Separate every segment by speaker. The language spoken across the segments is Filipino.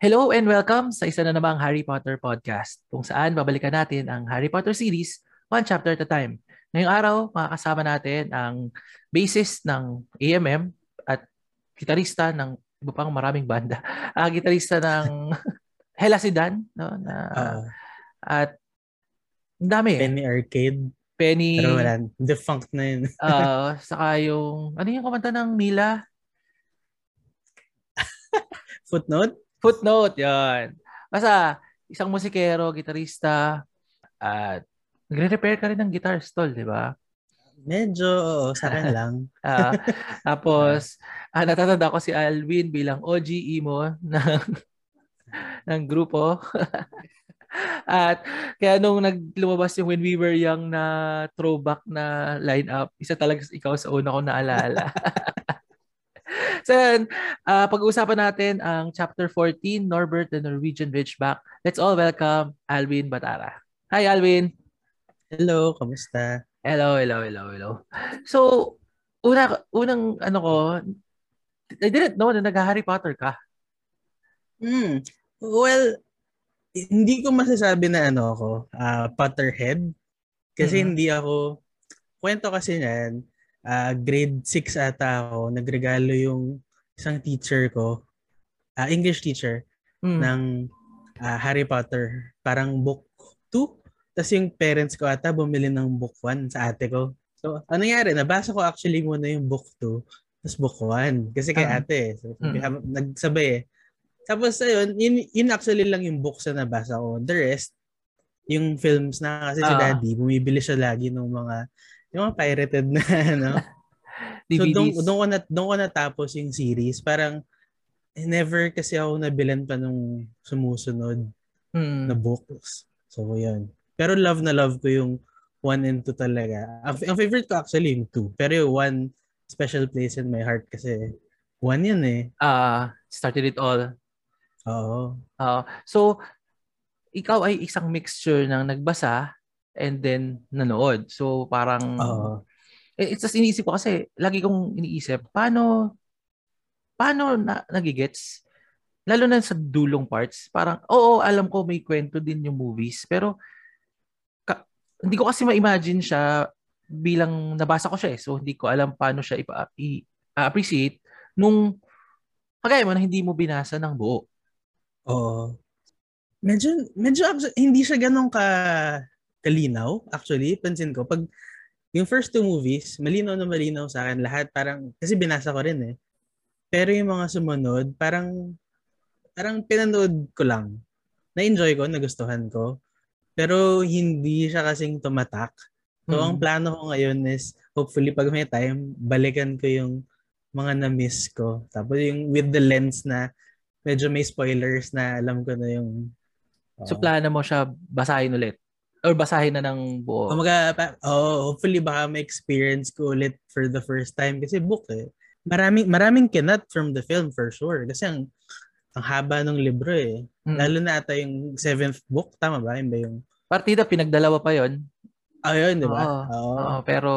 Speaker 1: Hello and welcome sa isa na namang Harry Potter podcast kung saan babalikan natin ang Harry Potter series one chapter at a time. Ngayong araw, makakasama natin ang bassist ng AMM at gitarista ng iba pang maraming banda. Uh, gitarista ng Hela Sidan, no? Na, uh, at ang dami.
Speaker 2: Penny Arcade.
Speaker 1: Penny.
Speaker 2: Pero wala, defunct na yun.
Speaker 1: uh, saka yung, ano yung kumanta ng Mila?
Speaker 2: Footnote?
Speaker 1: Footnote, yan. Basta, isang musikero, gitarista, at nagre-repair ka rin ng guitar stall, di ba?
Speaker 2: Medyo, oo, sa akin lang.
Speaker 1: uh, tapos, uh, natatanda ko si Alvin bilang OG emo ng, ng grupo. At kaya nung naglumabas yung When We Were Young na throwback na lineup, isa talaga ikaw sa una ko naalala. Yun, uh, pag-uusapan natin ang chapter 14, Norbert the Norwegian Ridgeback. Let's all welcome Alvin Batara. Hi Alvin!
Speaker 2: Hello, kamusta?
Speaker 1: Hello, hello, hello, hello. So, una, unang ano ko, I didn't know na nag-Harry Potter ka.
Speaker 2: Hmm. Well, hindi ko masasabi na ano ako, uh, Potterhead. Kasi mm-hmm. hindi ako, kwento kasi niyan, uh, grade 6 ata ako, nagregalo yung isang teacher ko, uh, English teacher, mm. ng uh, Harry Potter. Parang book 2. Tapos yung parents ko ata bumili ng book 1 sa ate ko. So, ano nangyari? Nabasa ko actually muna yung book 2, tapos book 1. Kasi kay ate, so, mm. nagsabay eh. Tapos ayun, yun, yun actually lang yung books na nabasa ko. The rest, yung films na kasi uh, si daddy, bumibili siya lagi ng mga yung mga pirated na, ano. so, doon, doon, ko na, doon ko natapos yung series. Parang, never kasi ako nabilan pa nung sumusunod hmm. na books. So, yun. Pero love na love ko yung 1 and 2 talaga. Ang, ang favorite ko actually yung 2. Pero yung 1 special place in my heart kasi 1 yun eh.
Speaker 1: Ah, uh, started it all.
Speaker 2: Oo.
Speaker 1: Uh, so, ikaw ay isang mixture ng nagbasa and then nanood. So parang uh, it's just iniisip ko kasi lagi kong iniisip paano paano na nagigets lalo na sa dulong parts. Parang oo, alam ko may kwento din yung movies pero ka, hindi ko kasi ma-imagine siya bilang nabasa ko siya eh. So hindi ko alam paano siya ipa- i-appreciate nung kagaya mo na hindi mo binasa ng buo.
Speaker 2: Oo. Medyo, medyo hindi siya ganun ka kalinaw, actually, pansin ko. Pag yung first two movies, malinaw na malinaw sa akin lahat. Parang, kasi binasa ko rin eh. Pero yung mga sumunod, parang, parang pinanood ko lang. Na-enjoy ko, nagustuhan ko. Pero hindi siya kasing tumatak. So, hmm. ang plano ko ngayon is, hopefully, pag may time, balikan ko yung mga na-miss ko. Tapos yung with the lens na medyo may spoilers na alam ko na yung...
Speaker 1: Uh, so, plano mo siya basahin ulit? Or basahin na ng buo.
Speaker 2: Oh, mga, oh, hopefully baka ma-experience ko ulit for the first time kasi book eh. Maraming maraming kinat from the film for sure kasi ang ang haba ng libro eh. Hmm. Lalo na ata yung seventh book, tama ba? Yung ba yung
Speaker 1: Partida pinagdalawa pa 'yon.
Speaker 2: Ah, yun, di ba?
Speaker 1: Oo. Oo. pero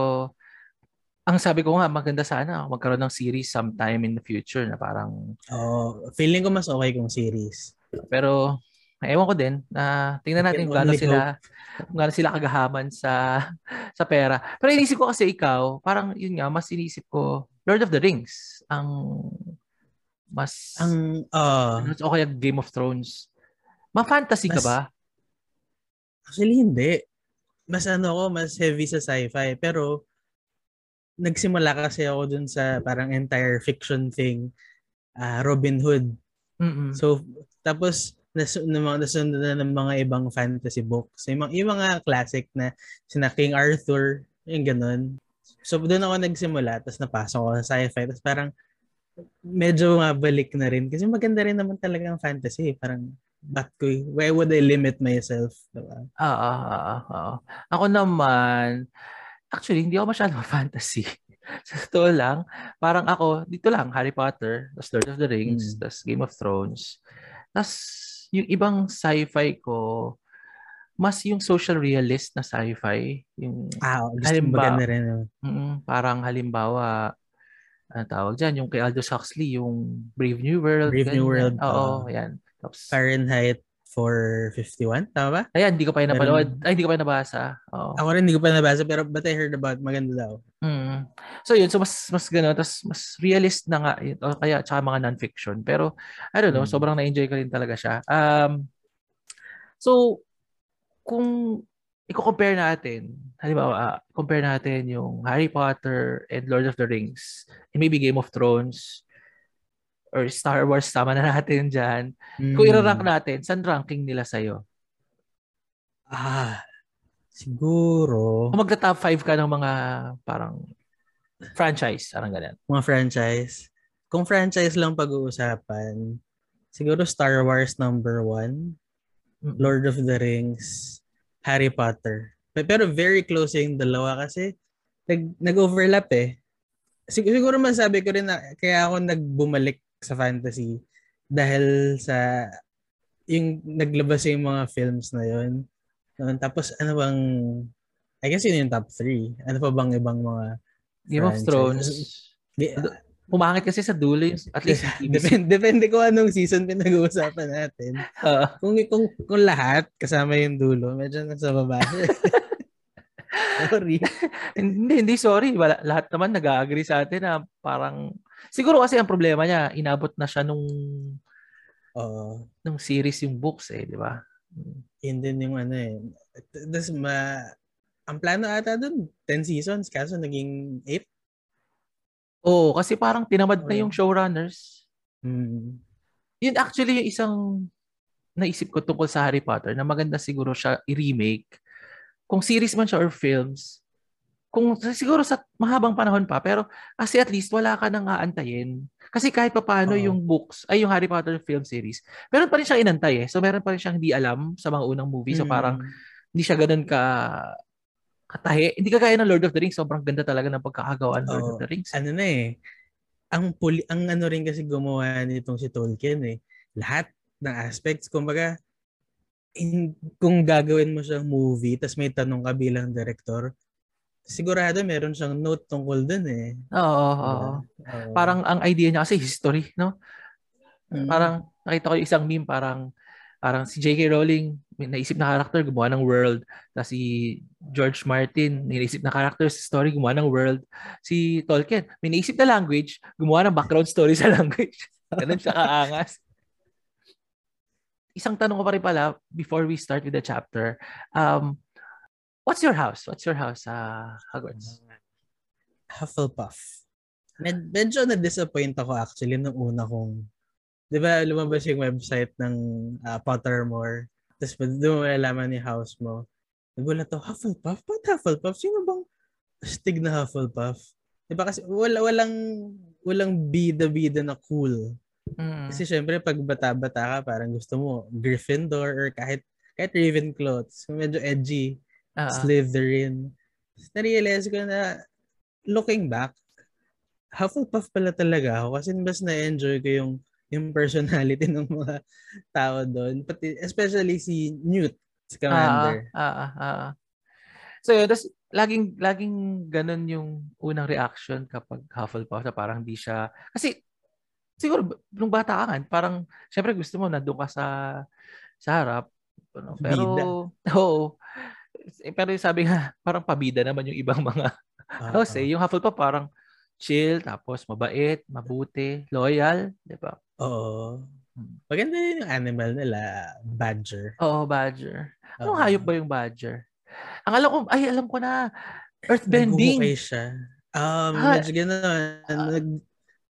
Speaker 1: ang sabi ko nga maganda sana magkaroon ng series sometime in the future na parang
Speaker 2: Oh, feeling ko mas okay kung series.
Speaker 1: Pero ewan ko din na tingnan natin kung gaano sila kung gaano sila kagahaman sa sa pera. Pero inisip ko kasi ikaw, parang yun nga, mas inisip ko Lord of the Rings ang mas
Speaker 2: ang uh,
Speaker 1: o kaya Game of Thrones. Ma-fantasy mas, ka ba?
Speaker 2: Actually hindi. Mas ano ako, mas heavy sa sci-fi pero nagsimula kasi ako dun sa parang entire fiction thing, uh, Robin Hood.
Speaker 1: Mm-mm.
Speaker 2: So tapos nas, na, nasunod na ng mga ibang fantasy books. Yung, mga, yung mga classic na sina King Arthur, yung ganun. So doon ako nagsimula, tapos napasok ako sa sci-fi, tapos parang medyo mabalik na rin. Kasi maganda rin naman talaga ang fantasy. Parang, ba't ko, why would I limit myself? Diba?
Speaker 1: Oo, oo, oo. Ako naman, actually, hindi ako masyadong fantasy. sa totoo lang, parang ako, dito lang, Harry Potter, tapos Lord of the Rings, mm. tapos Game of Thrones. Tapos, yung ibang sci-fi ko, mas yung social realist na sci-fi. Yung
Speaker 2: ah, halimbawa, maganda rin.
Speaker 1: Mm, parang halimbawa, ano tawag dyan, yung kay Aldous Huxley, yung Brave New World.
Speaker 2: Brave New World.
Speaker 1: Oo, uh, yan.
Speaker 2: Tapos, Fahrenheit 451, tama ba?
Speaker 1: Ayan, hindi ko pa yung napanood. Ay, hindi ko pa yung nabasa. Oo.
Speaker 2: Ako rin hindi ko pa nabasa, pero but I heard about, maganda daw.
Speaker 1: Mm. So yun, so mas mas gano'n, tapos mas realist na nga, yun, o kaya tsaka mga non-fiction. Pero, I don't know, mm. sobrang na-enjoy ko rin talaga siya. Um, so, kung i-compare natin, halimbawa, uh, compare natin yung Harry Potter and Lord of the Rings, and maybe Game of Thrones, or Star Wars, tama na natin dyan. Mm. Kung i-rank natin, saan ranking nila sa'yo?
Speaker 2: Ah, siguro...
Speaker 1: Kung magta-top 5 ka ng mga parang franchise, parang ganyan.
Speaker 2: Mga franchise. Kung franchise lang pag-uusapan, siguro Star Wars number 1, mm-hmm. Lord of the Rings, Harry Potter. Pero very close yung dalawa kasi nag, nag-overlap eh. Siguro masabi ko rin na kaya ako nagbumalik sa fantasy dahil sa yung naglabas yung mga films na yon. Tapos ano bang I guess yun yung top 3. Ano pa bang ibang mga
Speaker 1: Game franchise? of Thrones. G- Pumangit kasi sa dulo yung, at least
Speaker 2: depende, depende ko anong season pinag-uusapan natin. Uh, kung, kung, kung lahat kasama yung dulo, medyo nasa baba.
Speaker 1: sorry. hindi, hindi sorry. Wala, lahat naman nag-agree sa atin na parang Siguro kasi ang problema niya, inabot na siya nung uh, nung series yung books eh, di ba?
Speaker 2: Yun din yung ano eh. Das ma ang plano ata doon 10 seasons kaso naging 8.
Speaker 1: Oo, kasi parang tinamad na yung showrunners.
Speaker 2: Hmm.
Speaker 1: Yun actually yung isang naisip ko tungkol sa Harry Potter na maganda siguro siya i-remake. Kung series man siya or films, kung siguro sa mahabang panahon pa, pero kasi at least wala ka nang aantayin. Kasi kahit pa paano uh-huh. yung books, ay yung Harry Potter film series, meron pa rin siyang inantay eh. So meron pa rin siyang hindi alam sa mga unang movie. So parang mm. hindi siya ganun ka katahi. Hindi ka kaya ng Lord of the Rings. Sobrang ganda talaga ng pagkakagawa ng Lord of the Rings.
Speaker 2: Ano na eh. Ang, puli, ang ano rin kasi gumawa nitong si Tolkien eh. Lahat ng aspects, kumbaga, in, kung gagawin mo siyang movie, tas may tanong ka bilang director, sigurado meron siyang note tungkol dun eh.
Speaker 1: Oo, oo. Uh, parang ang idea niya kasi history, no? Mm. Parang nakita ko yung isang meme parang parang si J.K. Rowling may naisip na character gumawa ng world tapos si George Martin may naisip na character sa story gumawa ng world si Tolkien may naisip na language gumawa ng background story sa language ganun siya kaangas isang tanong ko pa rin pala before we start with the chapter um What's your house? What's your house sa uh, Hogwarts?
Speaker 2: Hufflepuff. Med- medyo na-disappoint ako actually nung una kong Di ba lumabas yung website ng uh, Pottermore? Tapos doon mo malalaman yung house mo. Nagulat ako, Hufflepuff? Ba't Hufflepuff? Sino bang stig na Hufflepuff? Di ba kasi wala, walang walang bida-bida na cool. Mm. Kasi syempre pag bata-bata ka, parang gusto mo Gryffindor or kahit kahit Ravenclaw. So medyo edgy. Uh-huh. Slytherin. Na-realize ko na looking back, Hufflepuff pala talaga ako kasi mas na-enjoy ko yung yung personality ng mga tao doon. Pati, especially si Newt, si Commander.
Speaker 1: Ah, ah, ah, ah. So yun, laging, laging ganun yung unang reaction kapag Hufflepuff na parang di siya, kasi siguro nung bata ka kan, parang syempre gusto mo na doon ka sa sa harap. Pero, Bida. oo. Eh, pero sabi nga, parang pabida naman yung ibang mga uh-huh. house eh. Yung Hufflepuff parang chill, tapos mabait, mabuti, loyal, di ba?
Speaker 2: Oo. Hmm. Maganda yun yung animal nila, badger.
Speaker 1: Oo, badger. Anong uh, hayop ba yung badger? Ang alam ko, ay alam ko na, earthbending.
Speaker 2: Nagbubukay siya. Um, ha, medyo gano'n. Uh,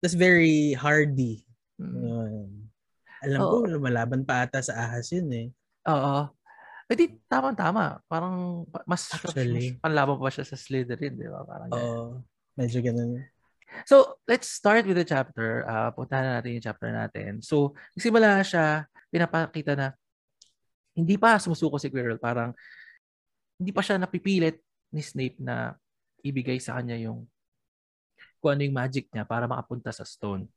Speaker 2: that's very hardy. Hmm. Alam oh. ko, lumalaban pa ata sa ahas yun eh.
Speaker 1: Oo. Eh di, tama-tama. Parang mas Actually. panlaban pa siya sa Slytherin, di ba? Parang
Speaker 2: Oo. Oh, medyo ganun.
Speaker 1: So, let's start with the chapter. Uh, puntahan na natin yung chapter natin. So, nagsimula siya, pinapakita na hindi pa sumusuko si Quirrell. Parang hindi pa siya napipilit ni Snape na ibigay sa kanya yung kung ano yung magic niya para makapunta sa stone.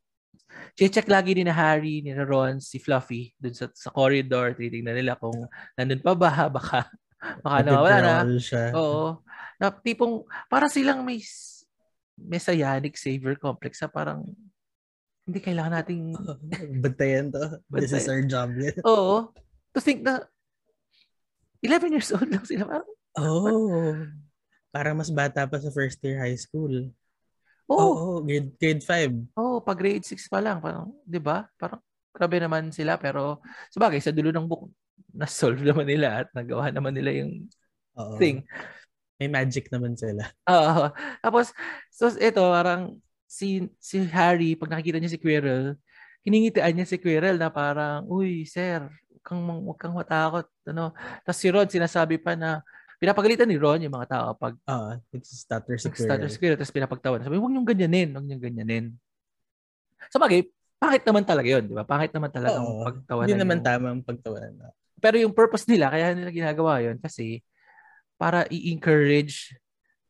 Speaker 1: Che-check lagi ni na Harry, ni na Ron, si Fluffy dun sa, sa corridor. Titingnan nila kung nandun pa ba, baka baka nawawala na. Siya. Oo. Na, tipong, para silang may messianic savior complex sa parang hindi kailangan nating
Speaker 2: bantayan to. Bantayan. This is our job.
Speaker 1: Oo. To think na 11 years old lang sila. Parang,
Speaker 2: oh. Para mas bata pa sa first year high school.
Speaker 1: Oo.
Speaker 2: Oh, grade, grade 5.
Speaker 1: Oo, oh, pag grade 6 pa lang. Parang, di ba? Parang, grabe naman sila. Pero, sabagay, sa dulo ng book, na-solve naman nila at nagawa naman nila yung Oo. thing.
Speaker 2: May magic naman sila.
Speaker 1: Oo. Tapos, so ito, parang si, si Harry, pag nakikita niya si Quirrell, hiningitian niya si Quirrell na parang, uy, sir, huwag kang, huwag kang matakot. Ano? Tapos si Ron, sinasabi pa na, pinapagalitan ni Ron yung mga tao pag
Speaker 2: uh, nagsistutter si
Speaker 1: Quirrell. si Quirrell, tapos pinapagtawan. Sabi, huwag niyong ganyanin, huwag niyong ganyanin. Sa bagay, pangit naman talaga yun, di ba? Pangit naman talaga ang pagtawanan.
Speaker 2: Hindi naman yung... tama ang pagtawanan.
Speaker 1: Pero yung purpose nila, kaya nila ginagawa yun kasi para i-encourage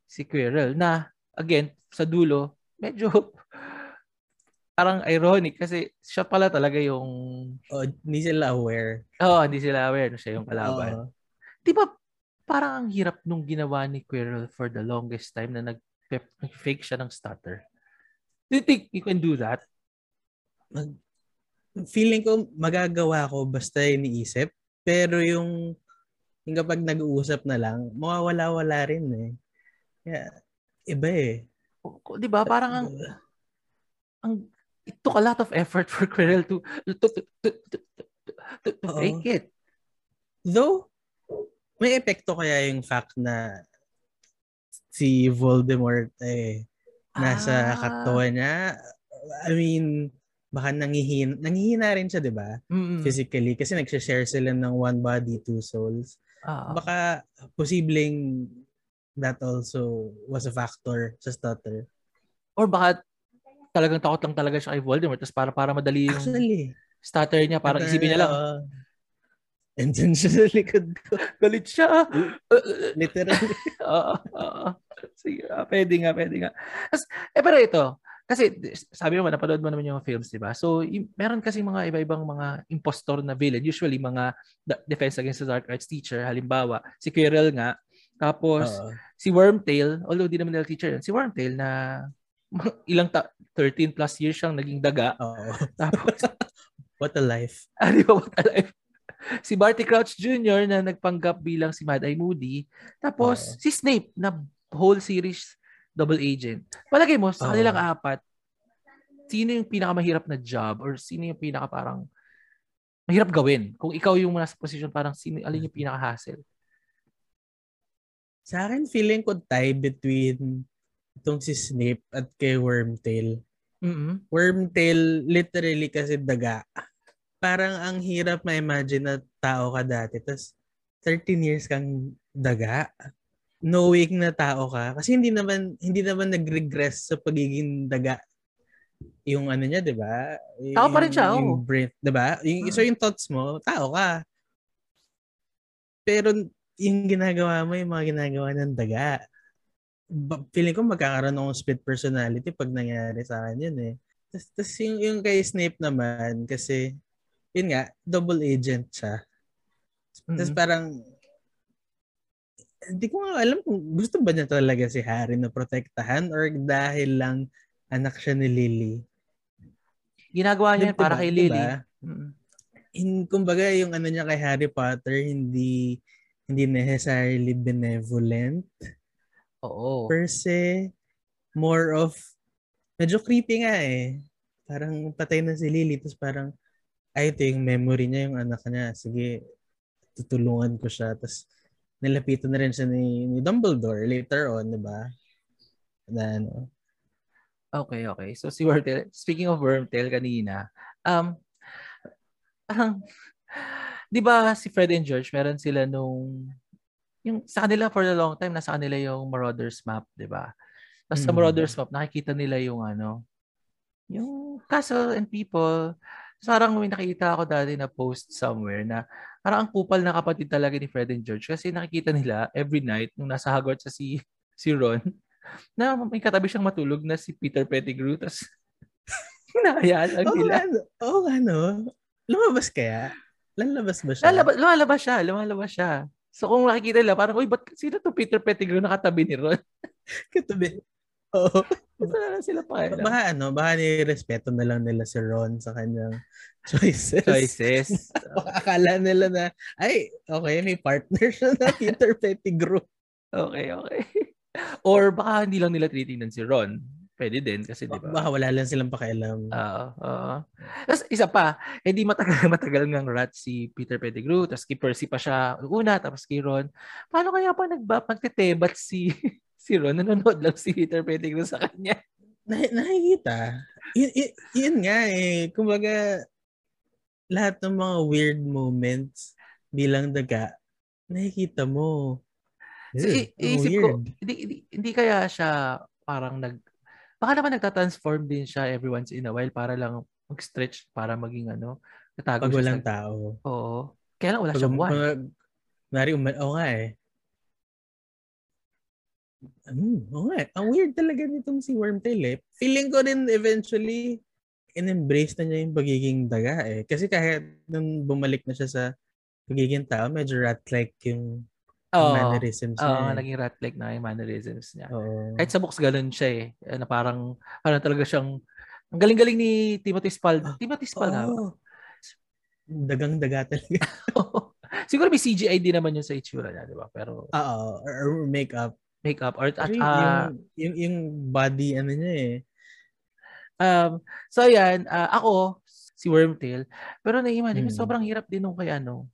Speaker 1: si Quirrell na again sa dulo medyo parang ironic kasi siya pala talaga yung
Speaker 2: oh, hindi sila aware.
Speaker 1: Oo, oh, hindi sila aware na siya yung kalaban. Oh. 'Di ba parang ang hirap nung ginawa ni Quirrell for the longest time na nag fake siya ng stutter. Do you think you can do that?
Speaker 2: Mag, feeling ko magagawa ko basta iniisip pero yung yung kapag nag-uusap na lang, mawawala-wala rin eh. Yeah, iba eh.
Speaker 1: Di ba? Parang ang, ang it took a lot of effort for Quirrell to to to, to, to, to, to make it.
Speaker 2: Though, may epekto kaya yung fact na si Voldemort eh nasa ah. katawan niya. I mean, baka nangihin nangihina rin siya, 'di ba? Mm-hmm. Physically kasi nagse-share sila ng one body, two souls. Uh-huh. Baka posibleng that also was a factor sa stutter.
Speaker 1: Or baka talagang takot lang talaga siya kay Voldemort tapos para para madali yung
Speaker 2: Actually,
Speaker 1: stutter niya para isipin niya lang. Uh,
Speaker 2: and then siya sa likod ko.
Speaker 1: Galit siya.
Speaker 2: Literally.
Speaker 1: Oo. uh, Sige, uh, pwede nga, pwede nga. As, eh, pero ito, kasi sabi mo, napanood mo naman yung films, di ba? So, y- meron kasi mga iba-ibang mga impostor na villain. Usually, mga Defense Against the Dark Arts teacher. Halimbawa, si Quirrell nga. Tapos, uh, si Wormtail, although di naman nila teacher yun, si Wormtail na ilang ta- 13 plus years siyang naging daga.
Speaker 2: Uh,
Speaker 1: Tapos,
Speaker 2: what a life.
Speaker 1: ah, di ba, what a life. Si Barty Crouch Jr. na nagpanggap bilang si Mad Eye Moody. Tapos, uh, si Snape na whole series double agent. Palagay mo, sa kanilang uh, apat, sino yung pinakamahirap na job or sino yung pinaka parang mahirap gawin? Kung ikaw yung nasa position, parang sino, alin yung pinaka-hassle?
Speaker 2: Sa akin, feeling ko tie between itong si Snape at kay Wormtail.
Speaker 1: Mm-hmm.
Speaker 2: Wormtail, literally kasi daga. Parang ang hirap ma-imagine na tao ka dati. Tapos, 13 years kang daga knowing na tao ka kasi hindi naman hindi naman nag-regress sa pagiging daga yung ano niya, 'di ba?
Speaker 1: Tao pa rin siya,
Speaker 2: yung,
Speaker 1: oh.
Speaker 2: brain, 'di ba? Yung so yung thoughts mo, tao ka. Pero yung ginagawa mo, yung mga ginagawa ng daga. Feeling ko magkakaroon ng split personality pag nangyari sa akin yun eh. Tapos yung, yung kay Snape naman, kasi, yun nga, double agent siya. Mm-hmm. Tapos parang, hindi ko nga alam kung gusto ba niya talaga si Harry na protektahan or dahil lang anak siya ni Lily.
Speaker 1: Ginagawa niya diba, para kay Lily. Diba?
Speaker 2: Mm-hmm. In, kumbaga yung ano niya kay Harry Potter hindi hindi necessarily benevolent.
Speaker 1: Oo.
Speaker 2: Per se, more of medyo creepy nga eh. Parang patay na si Lily tapos parang ay ito yung memory niya yung anak niya. Sige, tutulungan ko siya. Tapos nilapitan na rin siya ni, ni Dumbledore later on, di ba? Na ano.
Speaker 1: Okay, okay. So si Wormtail, speaking of Wormtail kanina, um, parang, di ba si Fred and George, meron sila nung, yung sa kanila for a long time, nasa kanila yung Marauders map, di ba? Tapos mm. sa Marauders map, nakikita nila yung ano, yung castle and people. Parang may nakita ako dati na post somewhere na parang ang kupal na kapatid talaga ni Fred and George kasi nakikita nila every night nung nasa Hogwarts sa si, si Ron na may katabi siyang matulog na si Peter Pettigrew tapos hinahayaan lang
Speaker 2: oh,
Speaker 1: nila.
Speaker 2: Ano? Oo, oh, ano? Lumabas kaya? Lalabas ba siya?
Speaker 1: Lalabas, lumalabas siya. Lumalabas siya. So kung nakikita nila, parang, uy, ba't sino to Peter Pettigrew nakatabi ni Ron?
Speaker 2: katabi. Oo.
Speaker 1: Wala sila pa.
Speaker 2: Baka ano, baka ni-respeto na lang nila si Ron sa kanyang choices.
Speaker 1: Choices.
Speaker 2: akala nila na, ay, okay, may partner siya na Peter Pettigrew.
Speaker 1: okay, okay. Or baka hindi lang nila tinitingnan si Ron. Pwede din kasi di ba?
Speaker 2: Baka wala lang silang pakialam.
Speaker 1: Oo. Uh, uh. Tapos isa pa, hindi eh, matagal matagal ngang rat si Peter Pettigrew, tapos kay Percy pa siya una, tapos kay Ron. Paano kaya pa nagba magtetebat si si Ron, nanonood lang si Peter Pettigrew sa kanya.
Speaker 2: Na, nakikita. Y- y- yun nga eh. Kumbaga, lahat ng mga weird moments bilang daga, nakikita mo.
Speaker 1: So, i- isip ko, hindi, hindi, hindi kaya siya parang nag, baka naman nagtatransform din siya every once in a while para lang mag-stretch para maging ano,
Speaker 2: natago Pag walang sa, tao.
Speaker 1: Oo. Kaya lang wala Pag, siyang one.
Speaker 2: Nari, umal, oo nga eh. Mm, oo nga. Ang weird talaga nitong si Wormtail eh. Feeling ko rin eventually in-embrace na niya yung pagiging daga eh. Kasi kahit nung bumalik na siya sa pagiging tao, medyo rat-like yung oh, mannerisms
Speaker 1: niya.
Speaker 2: Oo,
Speaker 1: oh, naging rat-like na yung mannerisms niya.
Speaker 2: Oh.
Speaker 1: Kahit sa books ganun siya eh. eh. Na parang, parang talaga siyang, ang galing-galing ni Timothy Spall. Oh, Timothy Spall oh. nga
Speaker 2: Dagang-daga talaga.
Speaker 1: Siguro may CGI din naman yun sa itsura niya, di ba? Pero...
Speaker 2: Oo, or makeup
Speaker 1: makeup or at, uh,
Speaker 2: yung, yung, yung body ano niya eh.
Speaker 1: Um, so yan, uh, ako si Wormtail, pero na-imagine hmm. sobrang hirap din nung kay ano,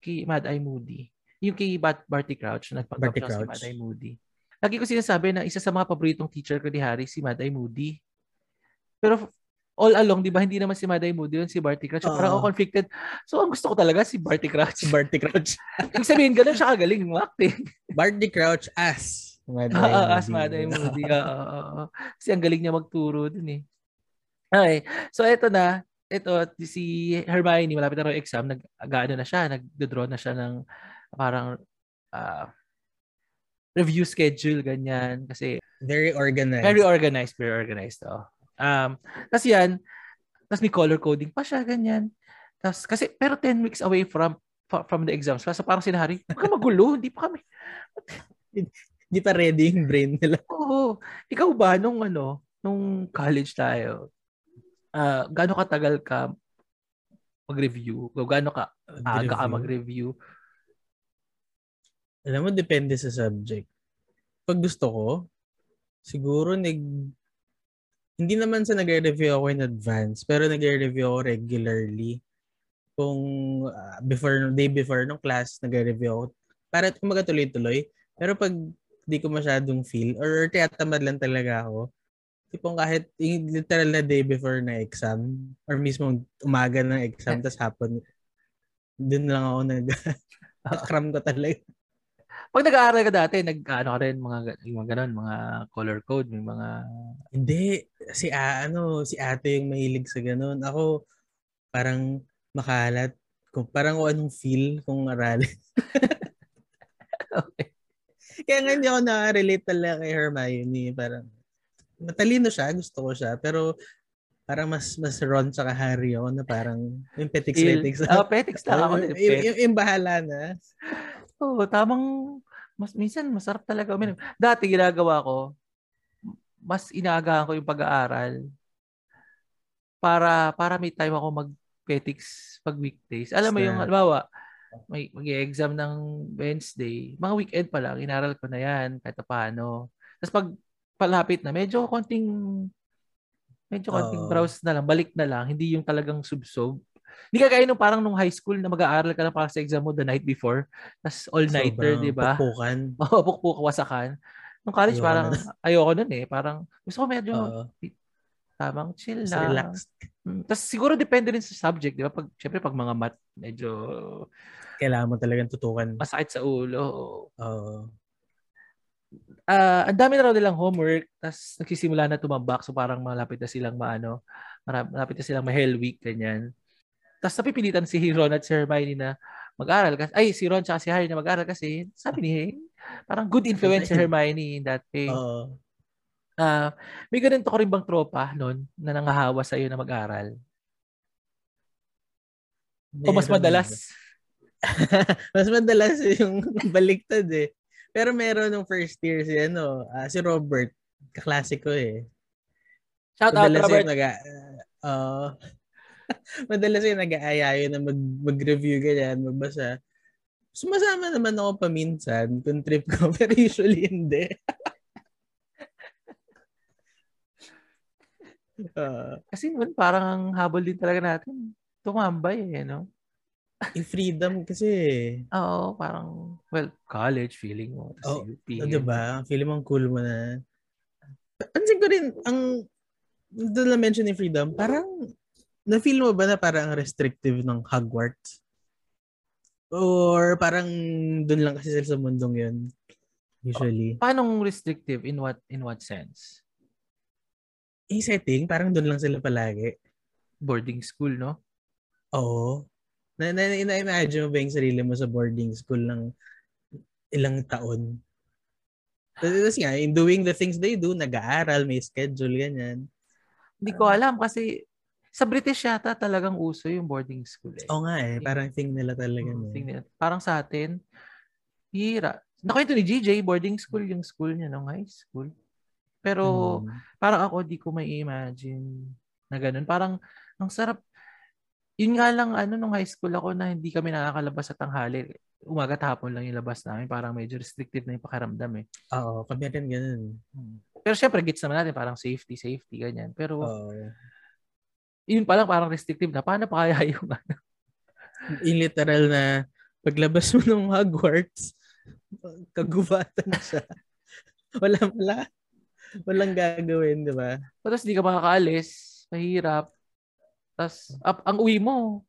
Speaker 1: kay Mad Eye Moody. Yung kay Bart, Barty Crouch, nagpanggap siya si Mad Eye Moody. Lagi ko sinasabi na isa sa mga paboritong teacher ko ni Harry, si Mad Eye Moody. Pero all along, di ba, hindi naman si Maday Moody yun, si Barty Crouch. Uh, parang ako conflicted. So, ang gusto ko talaga si Barty Crouch.
Speaker 2: Si Barty Crouch.
Speaker 1: Ibig sabihin, ganun siya kagaling ng acting.
Speaker 2: Barty Crouch as
Speaker 1: Maday Moody. as Maday Moody. Uh, uh, uh, Kasi ang galing niya magturo dun eh. Okay. So, eto na. Ito, si Hermione, malapit na raw exam, nag na siya, nag-draw na siya ng parang uh, review schedule, ganyan. Kasi
Speaker 2: very organized.
Speaker 1: Very organized, very organized. Oh. Um, tapos yan, tapos may color coding pa siya, ganyan. Tapos, kasi, pero 10 weeks away from from the exams. So parang sinahari, huwag ka magulo, hindi pa kami.
Speaker 2: Hindi pa ready yung brain nila.
Speaker 1: Oo. Ikaw ba, nung ano, nung college tayo, uh, gaano katagal ka mag-review? Gaano ka aga ka mag-review?
Speaker 2: Alam mo, depende sa subject. Pag gusto ko, siguro nag hindi naman sa nagre-review ako in advance, pero nagre-review ako regularly. Kung uh, before, day before ng class, nagre-review ako. Para kumaga tuloy-tuloy. Pero pag di ko masyadong feel, or tiyatamad lang talaga ako, tipong kahit yung literal na day before na exam, or mismo umaga ng exam, tas hapon, dun lang ako nag cram ko talaga.
Speaker 1: Pag nag-aaral ka dati, nag-ano ka rin, mga, mga ganun, mga color code, may mga...
Speaker 2: Hindi. Si, uh, ano, si ate yung mahilig sa ganun. Ako, parang makalat. Kung, parang kung anong feel kung aralin. okay. Kaya nga hindi ako na-relate talaga kay Hermione. Parang, matalino siya, gusto ko siya. Pero, parang mas mas Ron sa Harry ako na parang yung petiks petiks.
Speaker 1: Oh, petiks lang ako.
Speaker 2: yung, yung, yung bahala na.
Speaker 1: Oo, tamang mas minsan masarap talaga uminom. Dati ginagawa ko, mas inaagahan ko yung pag-aaral para para may time ako mag-petics pag weekdays. Alam mo yung halimbawa, may mag-exam ng Wednesday, mga weekend pa lang, inaral ko na yan kahit paano. Tapos pag palapit na, medyo konting medyo konting uh, browse na lang, balik na lang, hindi yung talagang subsob. Hindi ka kaya nung parang nung high school na mag-aaral ka na para sa exam mo the night before. Tapos all-nighter, di ba?
Speaker 2: Pukpukan.
Speaker 1: Oo, pukpuk, wasakan. Nung college, ayoko parang na. ayoko nun eh. Parang gusto ko medyo uh, tamang chill lang. Relaxed. Hmm, Tapos siguro depende rin sa subject, di ba? Pag, syempre, pag mga math, medyo...
Speaker 2: Kailangan mo talagang tutukan.
Speaker 1: Masakit sa ulo.
Speaker 2: Oo. Uh,
Speaker 1: uh, ang dami na raw nilang homework, tapos nagsisimula na tumambak, so parang malapit na silang maano, malapit na silang ma-hell week, ganyan. Tapos napipilitan si Ron at si Hermione na mag-aral. Kasi, ay, si Ron at si Harry na mag-aral kasi sabi ni parang good influence si Hermione in that way.
Speaker 2: Uh,
Speaker 1: uh, may ganito ko rin bang tropa noon na nangahawa sa iyo na mag-aral? O mas madalas?
Speaker 2: mas madalas yung baliktad eh. Pero meron nung first year si ano, uh, si Robert. kaklase ko eh.
Speaker 1: Shout out, Robert.
Speaker 2: Nag, uh, madalas yung nag-aayayo na mag, mag-review ganyan, magbasa. Sumasama naman ako paminsan kung trip ko, pero usually hindi.
Speaker 1: uh, Kasi naman parang ang habol din talaga natin. Tumambay eh, no?
Speaker 2: yung freedom kasi.
Speaker 1: Oo, parang, well, college feeling mo.
Speaker 2: Oh, UP. Oh, diba? Feeling mo cool mo na. Pansin ko rin, ang doon na mention ni Freedom, parang na-feel mo ba na parang restrictive ng Hogwarts? Or parang doon lang kasi sila sa mundong yun? Usually.
Speaker 1: Pa- paano restrictive? In what in what sense?
Speaker 2: Yung setting, parang doon lang sila palagi.
Speaker 1: Boarding school, no?
Speaker 2: Oo. Na, na, na-imagine mo ba yung sarili mo sa boarding school ng ilang taon? Tapos nga, in doing the things they do, nag-aaral, may schedule, ganyan.
Speaker 1: Hindi ko alam kasi sa British yata talagang uso yung boarding school eh.
Speaker 2: Oo nga eh. Parang thing nila talaga. Hmm,
Speaker 1: thing nila. Parang sa atin, hira. Nakwento ni GJ, boarding school yung school niya nung high school. Pero hmm. parang ako di ko may imagine na ganun. Parang ang sarap. Yun nga lang ano nung high school ako na hindi kami nakakalabas sa tanghali. Umaga hapon lang yung labas namin. Parang medyo restrictive na yung pakiramdam eh.
Speaker 2: Oo, kami rin ganun.
Speaker 1: Hmm. Pero syempre, gets naman natin, parang safety, safety, ganyan. Pero,
Speaker 2: oh.
Speaker 1: Yun pa lang parang restrictive na. Paano pa kaya yung ano?
Speaker 2: In literal na paglabas mo ng Hogwarts, kagubatan siya. wala, wala. Walang gagawin, di ba?
Speaker 1: Tapos di ka makakaalis. Mahirap. Tapos, up, ang uwi mo.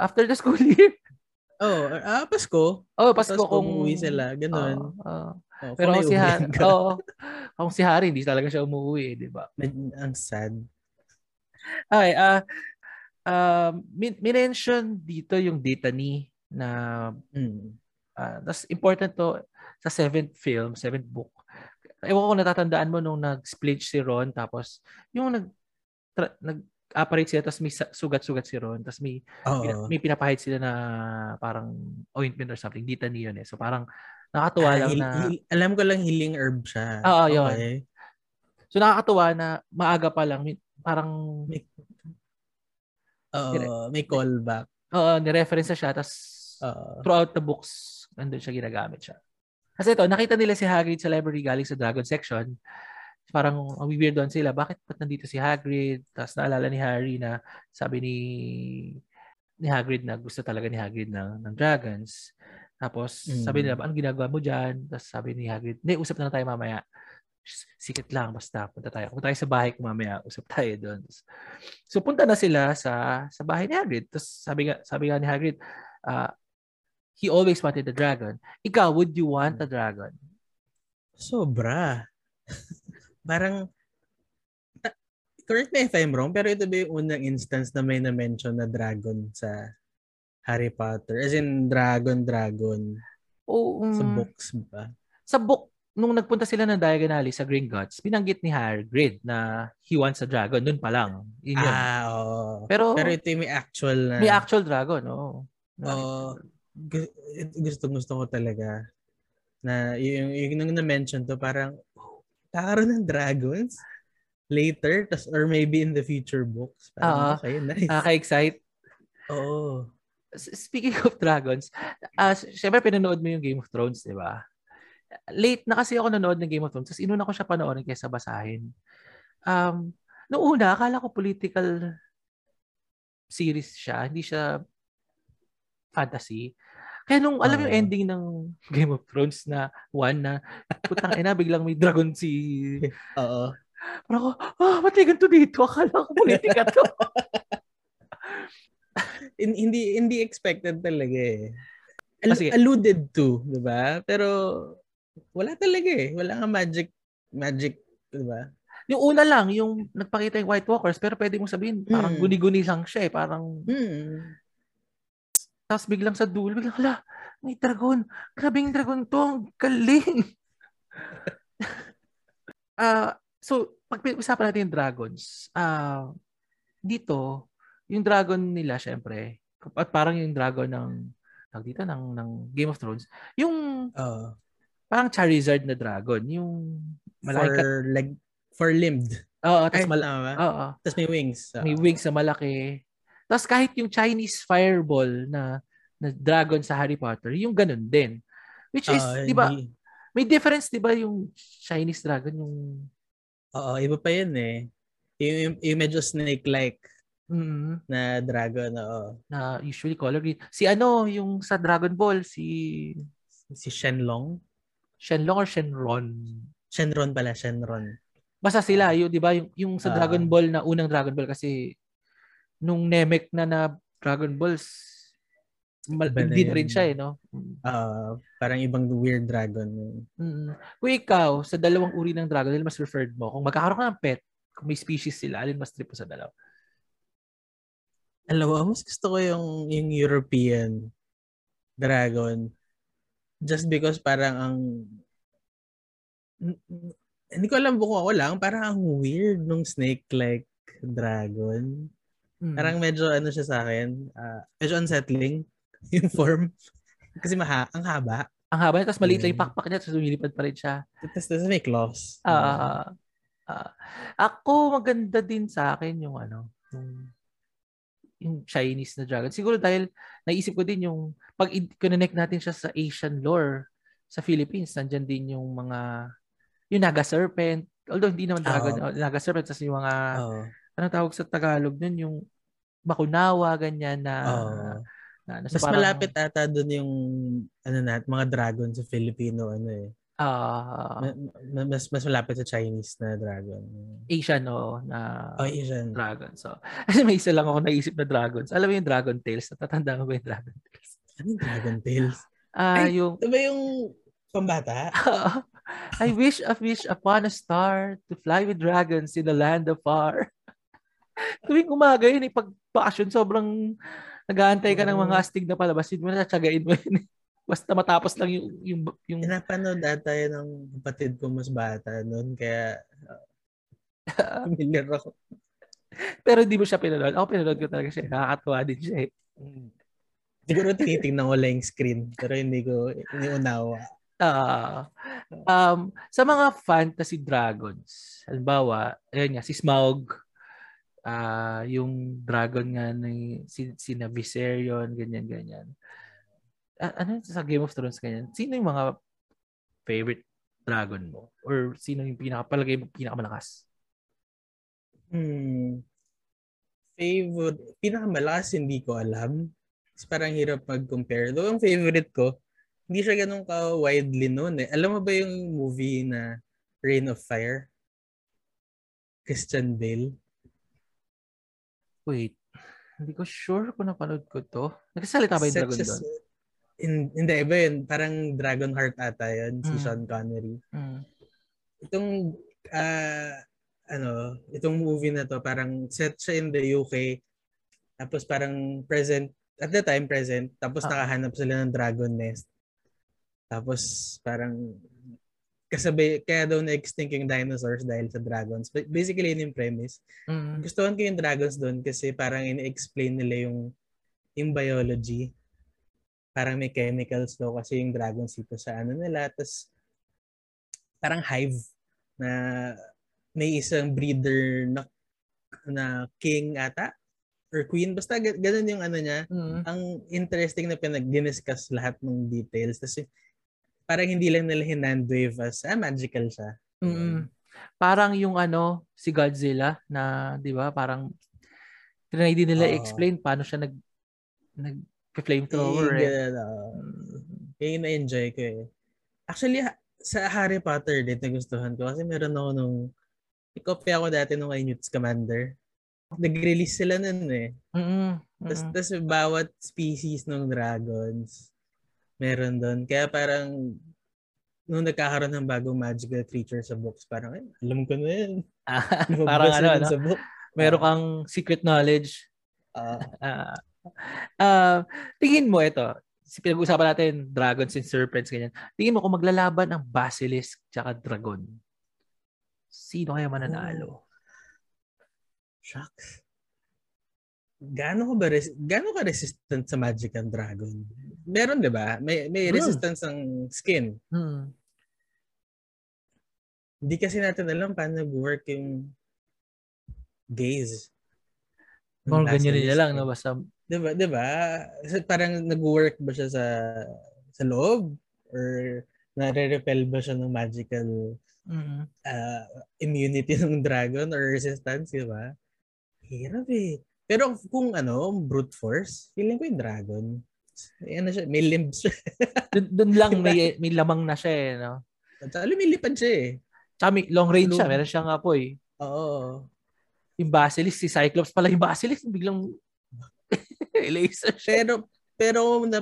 Speaker 1: After the school year.
Speaker 2: Oh, ah, Pasko.
Speaker 1: Oh, Pasko kung
Speaker 2: umuwi sila, ganun.
Speaker 1: Uh, uh, Oh, Pero kung si Harry, oh, kung si Harry, hindi talaga siya umuwi, di ba?
Speaker 2: Ang sad.
Speaker 1: Ay, ah, uh, uh, mention dito yung data ni na mm. uh, that's important to sa seventh film, seventh book. Ewan ko natatandaan mo nung nag-split si Ron tapos yung nag tra- nag operate sila tapos may sugat-sugat si Ron tapos may pina, may pinapahid sila na parang ointment or something dita niyon eh so parang Nakatuwa ah, lang hil- na... Hil-
Speaker 2: alam ko lang healing herb siya.
Speaker 1: Oo, okay. yun. So nakakatuwa na maaga pa lang, parang...
Speaker 2: May, uh, may callback.
Speaker 1: Oo, ni-reference siya, tapos uh, throughout the books, nandun siya ginagamit siya. Kasi ito, nakita nila si Hagrid sa library galing sa Dragon section. Parang ang weird doon sila, bakit ba't nandito si Hagrid? Tapos naalala ni Harry na sabi ni ni Hagrid na gusto talaga ni Hagrid ng, ng dragons. Tapos mm. sabi nila, ano ginagawa mo dyan? Tapos sabi ni Hagrid, hindi, usap na, tayo mamaya. Sikit lang, basta punta tayo. Punta tayo sa bahay ko mamaya, usap tayo doon. So punta na sila sa sa bahay ni Hagrid. Tapos sabi nga, sabi nga ni Hagrid, uh, he always wanted a dragon. Ikaw, would you want a dragon?
Speaker 2: Sobra. Parang, correct me if I'm wrong, pero ito ba yung unang instance na may na-mention na dragon sa Harry Potter. As in, Dragon, Dragon.
Speaker 1: Oo. Um,
Speaker 2: sa books ba?
Speaker 1: Sa book, nung nagpunta sila ng Diagon Alley sa Green Gods, binanggit ni Hagrid na he wants a dragon. Doon pa lang.
Speaker 2: Yun yun. Ah, oo.
Speaker 1: Pero,
Speaker 2: Pero ito yung may actual na...
Speaker 1: May actual dragon, oo.
Speaker 2: Oo. gusto, gusto ko talaga na yung, yung nung na-mention to, parang, kakaroon ng dragons later, tas, or maybe in the future books.
Speaker 1: Parang, uh, okay, nice. Nakaka-excite.
Speaker 2: Oo
Speaker 1: speaking of dragons, uh, syempre pinanood mo yung Game of Thrones, di ba? Late na kasi ako nanood ng Game of Thrones, tapos inuna ko siya panoorin kaysa basahin. Um, noong una, akala ko political series siya, hindi siya fantasy. Kaya nung alam uh, yung ending ng Game of Thrones na one na putang ina biglang may dragon si
Speaker 2: Oo.
Speaker 1: Parang ako, ah, ba't may ganito dito? Akala ko politika to.
Speaker 2: hindi hindi expected talaga eh. Al- Sige. alluded to, 'di ba? Pero wala talaga eh. Wala nga magic magic, 'di ba?
Speaker 1: Yung una lang, yung nagpakita yung White Walkers, pero pwede mo sabihin, parang hmm. guni-guni lang siya eh. Parang,
Speaker 2: hmm.
Speaker 1: tapos biglang sa dulo, biglang, hala, may dragon. Grabing dragon to. Ang galing. uh, so, pag usapan natin yung dragons, uh, dito, yung dragon nila, syempre, at parang yung dragon ng, tag dito, ng, ng Game of Thrones, yung,
Speaker 2: uh,
Speaker 1: parang Charizard na dragon, yung
Speaker 2: malaki for leg for limbed.
Speaker 1: Oo, tapos mal- Oo.
Speaker 2: Tapos may wings.
Speaker 1: Uh, may wings na malaki. Tapos kahit yung Chinese fireball na na dragon sa Harry Potter, yung ganun din. Which is, uh, 'di ba? May difference 'di ba yung Chinese dragon yung
Speaker 2: Oo, iba pa 'yun eh. Yung, yung, yung medyo snake-like
Speaker 1: mm-hmm.
Speaker 2: na dragon, oo.
Speaker 1: Na usually color green. Si ano, yung sa Dragon Ball, si...
Speaker 2: Si Shenlong?
Speaker 1: Shenlong or Shenron?
Speaker 2: Shenron pala, Shenron.
Speaker 1: Basta sila, yun, di ba? Yung, yung sa uh, Dragon Ball na unang Dragon Ball kasi nung Namek na na Dragon Balls, mal- hindi na rin siya eh, no?
Speaker 2: Uh, parang ibang weird dragon.
Speaker 1: Mm-hmm. Kung ikaw, sa dalawang uri ng dragon, alin mas preferred mo? Kung magkakaroon ka ng pet, kung may species sila, alin mas trip mo sa dalawa?
Speaker 2: Alam mo, mas gusto ko yung, yung European dragon. Just because parang ang hindi ko alam kung ako lang, parang ang weird nung snake-like dragon. Mm. Parang medyo ano siya sa akin, uh, medyo unsettling yung form. Kasi maha, ang haba.
Speaker 1: Ang haba, tapos maliit lang yung pakpak niya, tapos lumilipad pa rin siya.
Speaker 2: Tapos, tapos may claws.
Speaker 1: Uh, uh, ako maganda din sa akin yung ano, yung, yung Chinese na dragon. Siguro dahil naisip ko din yung pag connect natin siya sa Asian lore sa Philippines, nandiyan din yung mga yung Naga Serpent. Although hindi naman dragon, oh. Naga Serpent kasi yung mga oh. ano tawag sa Tagalog nun yung Bakunawa ganyan na
Speaker 2: oh. na, na Mas parang, malapit ata doon yung ano na mga dragon sa Filipino ano eh.
Speaker 1: Uh,
Speaker 2: mas mas malapit sa Chinese na dragon.
Speaker 1: Asian no na
Speaker 2: oh, Asian.
Speaker 1: dragon. So, kasi may isa lang ako naisip na dragons. Alam mo yung Dragon Tales? Natatanda mo ba yung Dragon Tales?
Speaker 2: Ano yung Dragon Tales?
Speaker 1: Ah, uh, yung
Speaker 2: Diba yung pambata?
Speaker 1: I wish a wish upon a star to fly with dragons in the land of far. Tuwing umaga yun, eh, pag sobrang nag-aantay ka ng mga astig na palabas, hindi mo na mo yun. Basta matapos lang yung... yung, yung...
Speaker 2: Napanood ata yun ng kapatid ko mas bata noon, kaya uh, familiar ako.
Speaker 1: Pero hindi mo siya pinanood. Ako pinanood ko talaga siya. Nakakatuwa din siya eh.
Speaker 2: Siguro tinitingnan ko lang yung screen, pero hindi ko iniunawa.
Speaker 1: Uh, um, sa mga fantasy dragons, halimbawa, ayun nga, si Smaug, uh, yung dragon nga ni si, si na Viserion, ganyan, ganyan. Uh, ano sa Game of Thrones, ganyan? Sino yung mga favorite dragon mo? Or sino yung pinakapalagay mo pinakamalakas?
Speaker 2: Hmm. Favorite, pinakamalakas hindi ko alam. Kasi parang hirap mag-compare. Though ang favorite ko, hindi siya ganun ka-widely known eh. Alam mo ba yung movie na Rain of Fire? Christian Bale?
Speaker 1: Wait. Hindi ko sure kung napanood ko to. Nagsasalita ba yung Such dragon doon?
Speaker 2: In, hindi, iba yun. Parang Dragon Heart ata yun, mm. si Sean Connery.
Speaker 1: Mm.
Speaker 2: Itong, uh, ano, itong movie na to, parang set siya in the UK. Tapos parang present, at the time present, tapos ah. nakahanap sila ng dragon nest. Tapos parang kasabay, kaya daw na-extinct yung dinosaurs dahil sa dragons. But basically, yun yung premise.
Speaker 1: Mm-hmm.
Speaker 2: Gustuhan ko yung dragons doon kasi parang in-explain nila yung yung biology. Parang may chemicals daw kasi yung dragons dito sa ano nila. Tapos parang hive na may isang breeder na na king ata or queen. Basta ganun yung ano niya.
Speaker 1: Mm-hmm.
Speaker 2: Ang interesting na pinag-discuss lahat ng details. Tapos parang hindi lang nila hinandwave as, ah, magical siya.
Speaker 1: Mm-hmm. Parang yung ano, si Godzilla na, di ba, parang trinay din nila uh, explain paano siya nag nag flamethrower eh.
Speaker 2: Ganun, uh, Kaya na-enjoy ko eh. Actually, sa Harry Potter din nagustuhan ko kasi meron ako nung ikopya ako dati nung kay Newt Scamander. Nag-release sila nun eh.
Speaker 1: Mm-hmm.
Speaker 2: Tapos, tapos bawat species ng dragons, meron doon. Kaya parang nung nagkakaroon ng bagong magical creature sa books, parang, ay, alam ko na yan.
Speaker 1: Ah, parang ano, no? Sa book. Meron kang secret knowledge.
Speaker 2: Uh,
Speaker 1: uh, uh, tingin mo ito, pinag-usapan natin dragons and serpents, ganyan. Tingin mo kung maglalaban ang basilisk tsaka dragon, sino kaya mananalo?
Speaker 2: Oh. Shucks. Gaano ko ba res- gaano ka resistant sa magic ang dragon? Meron 'di ba? May may hmm. resistance ang skin.
Speaker 1: Hmm.
Speaker 2: Hindi kasi natin alam paano nag-work yung gaze.
Speaker 1: Mga ganyan nila lang, no? Basta...
Speaker 2: Diba, diba? Parang nag-work ba siya sa sa loob? Or nare-repel ba siya ng magical mm-hmm. uh, immunity ng dragon or resistance, di ba? Hirap eh. Pero kung ano, brute force, feeling ko yung dragon. Ano siya, may limbs siya.
Speaker 1: dun, dun lang may, may lamang na siya eh, no?
Speaker 2: At lumilipad siya eh.
Speaker 1: Tsaka may long range siya, meron siyang apoy.
Speaker 2: Oo.
Speaker 1: Yung Basilisk, si Cyclops pala yung Basilisk, biglang laser siya.
Speaker 2: Pero, pero na,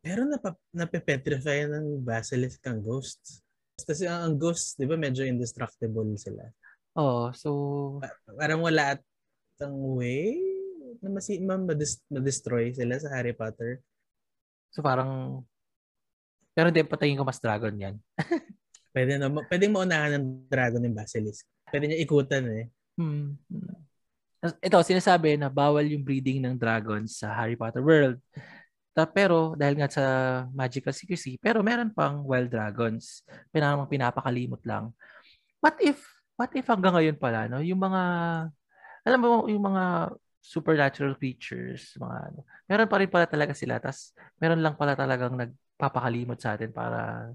Speaker 2: pero napa, napepetrify ng Basilisk ang ghosts. Kasi ang, ang ghosts, di ba, medyo indestructible sila.
Speaker 1: Oo, oh, so...
Speaker 2: Pa- parang wala at ang way na masi ma-destroy sila sa Harry Potter.
Speaker 1: So parang... Pero hindi, patayin ko mas dragon yan.
Speaker 2: pwede na, pwedeng maunahan ng dragon yung Basilisk. Pwede niya ikutan eh.
Speaker 1: Hmm. Ito, sinasabi na bawal yung breeding ng dragons sa Harry Potter world. Pero dahil nga sa magical secrecy, pero meron pang wild dragons. Pinamang pinapakalimot lang. What if, what if hanggang ngayon pala, no, yung mga, alam mo, yung mga supernatural creatures, mga ano, meron pa rin pala talaga sila. Tapos meron lang pala talagang nagpapakalimot sa atin para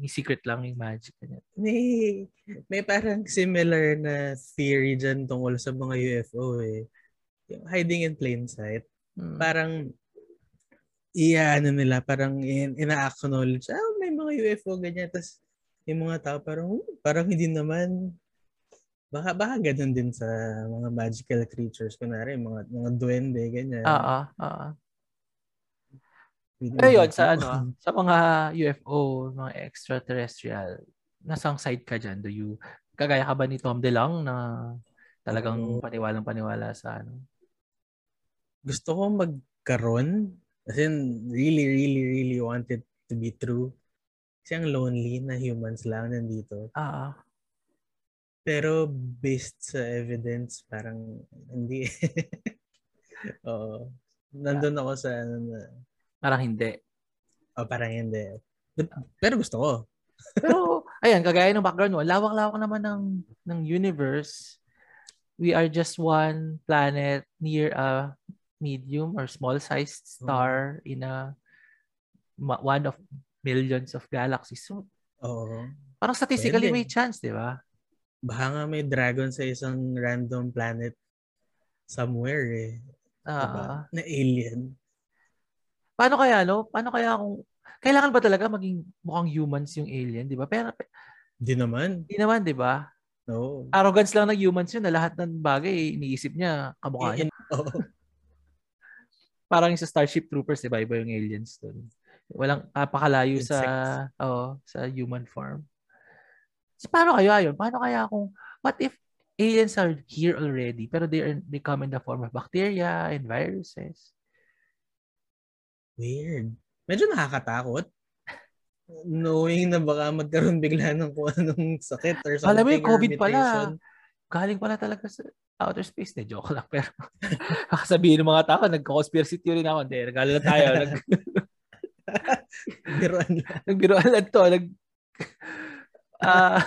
Speaker 1: yung secret lang yung magic.
Speaker 2: May, may parang similar na theory dyan tungkol sa mga UFO eh. Yung hiding in plain sight. Hmm. Parang iya ano nila parang in, ina-acknowledge ah may mga UFO ganyan tapos yung mga tao parang parang hindi naman baka baka ganun din sa mga magical creatures kunwari mga mga duwende ganyan
Speaker 1: oo oo pero yun, sa ano, sa mga UFO, mga extraterrestrial, nasang side ka dyan? Do you, kagaya ka ba ni Tom DeLong na talagang paniwalang paniwala sa ano?
Speaker 2: Gusto ko magkaroon As in, really, really, really want it to be true. Kasi ang lonely na humans lang nandito.
Speaker 1: Ah.
Speaker 2: Pero based sa evidence, parang hindi. Oo. Nandun ako sa ano na...
Speaker 1: Parang hindi.
Speaker 2: Oh, parang hindi. Pero gusto ko.
Speaker 1: Pero, ayan, kagaya ng background mo, lawak-lawak naman ng, ng universe. We are just one planet near a medium or small sized star oh. in a one of millions of galaxies. So,
Speaker 2: oh.
Speaker 1: parang statistically Pwede. may chance, di ba?
Speaker 2: Baka nga may dragon sa isang random planet somewhere eh. Uh, diba? Na alien.
Speaker 1: Paano kaya, no? Paano kaya kung... Kailangan ba talaga maging mukhang humans yung alien, di ba? Pero...
Speaker 2: Di naman.
Speaker 1: Di naman, di ba?
Speaker 2: No.
Speaker 1: Arrogance lang ng humans yun na lahat ng bagay iniisip niya kamukha niya. Oh. parang sa Starship Troopers, di ba? Iba yung aliens doon. Walang napakalayo sa oh, sa human form. So, paano kaya yun? Paano kaya kung, what if aliens are here already, pero they, are, they come in the form of bacteria and viruses?
Speaker 2: Weird. Medyo nakakatakot. Knowing na baka magkaroon bigla ng kung anong sakit or something.
Speaker 1: Alam mo yung COVID pala. Galing pala talaga sa outer space. De, joke lang. Pero sabihin ng mga tao, nagka-conspiracy theory na ako. Hindi, nag tayo. nag...
Speaker 2: Nagbiruan lang.
Speaker 1: Nagbiruan lang to. Nag... Uh,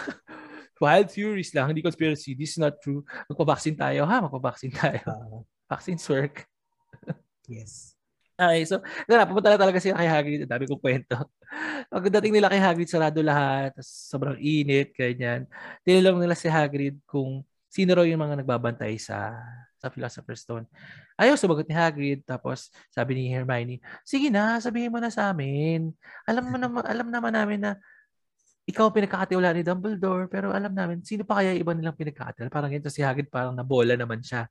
Speaker 1: wild theories lang, hindi conspiracy. This is not true. Magpa-vaccine tayo, ha? Magpa-vaccine tayo. Uh, Vaccines work.
Speaker 2: yes.
Speaker 1: Okay, so, na, pupunta na talaga sila kay Hagrid. Dami kong kwento. Pagdating nila kay Hagrid, sarado lahat. Sobrang init, ganyan. Tinilong nila si Hagrid kung sino raw yung mga nagbabantay sa sa Philosopher's Stone. Ayaw sumagot ni Hagrid tapos sabi ni Hermione, "Sige na, sabihin mo na sa amin. Alam mo naman alam naman namin na ikaw pinagkakatiwala ni Dumbledore, pero alam namin sino pa kaya iba nilang pinagkakatiwala. Parang ito si Hagrid parang nabola naman siya.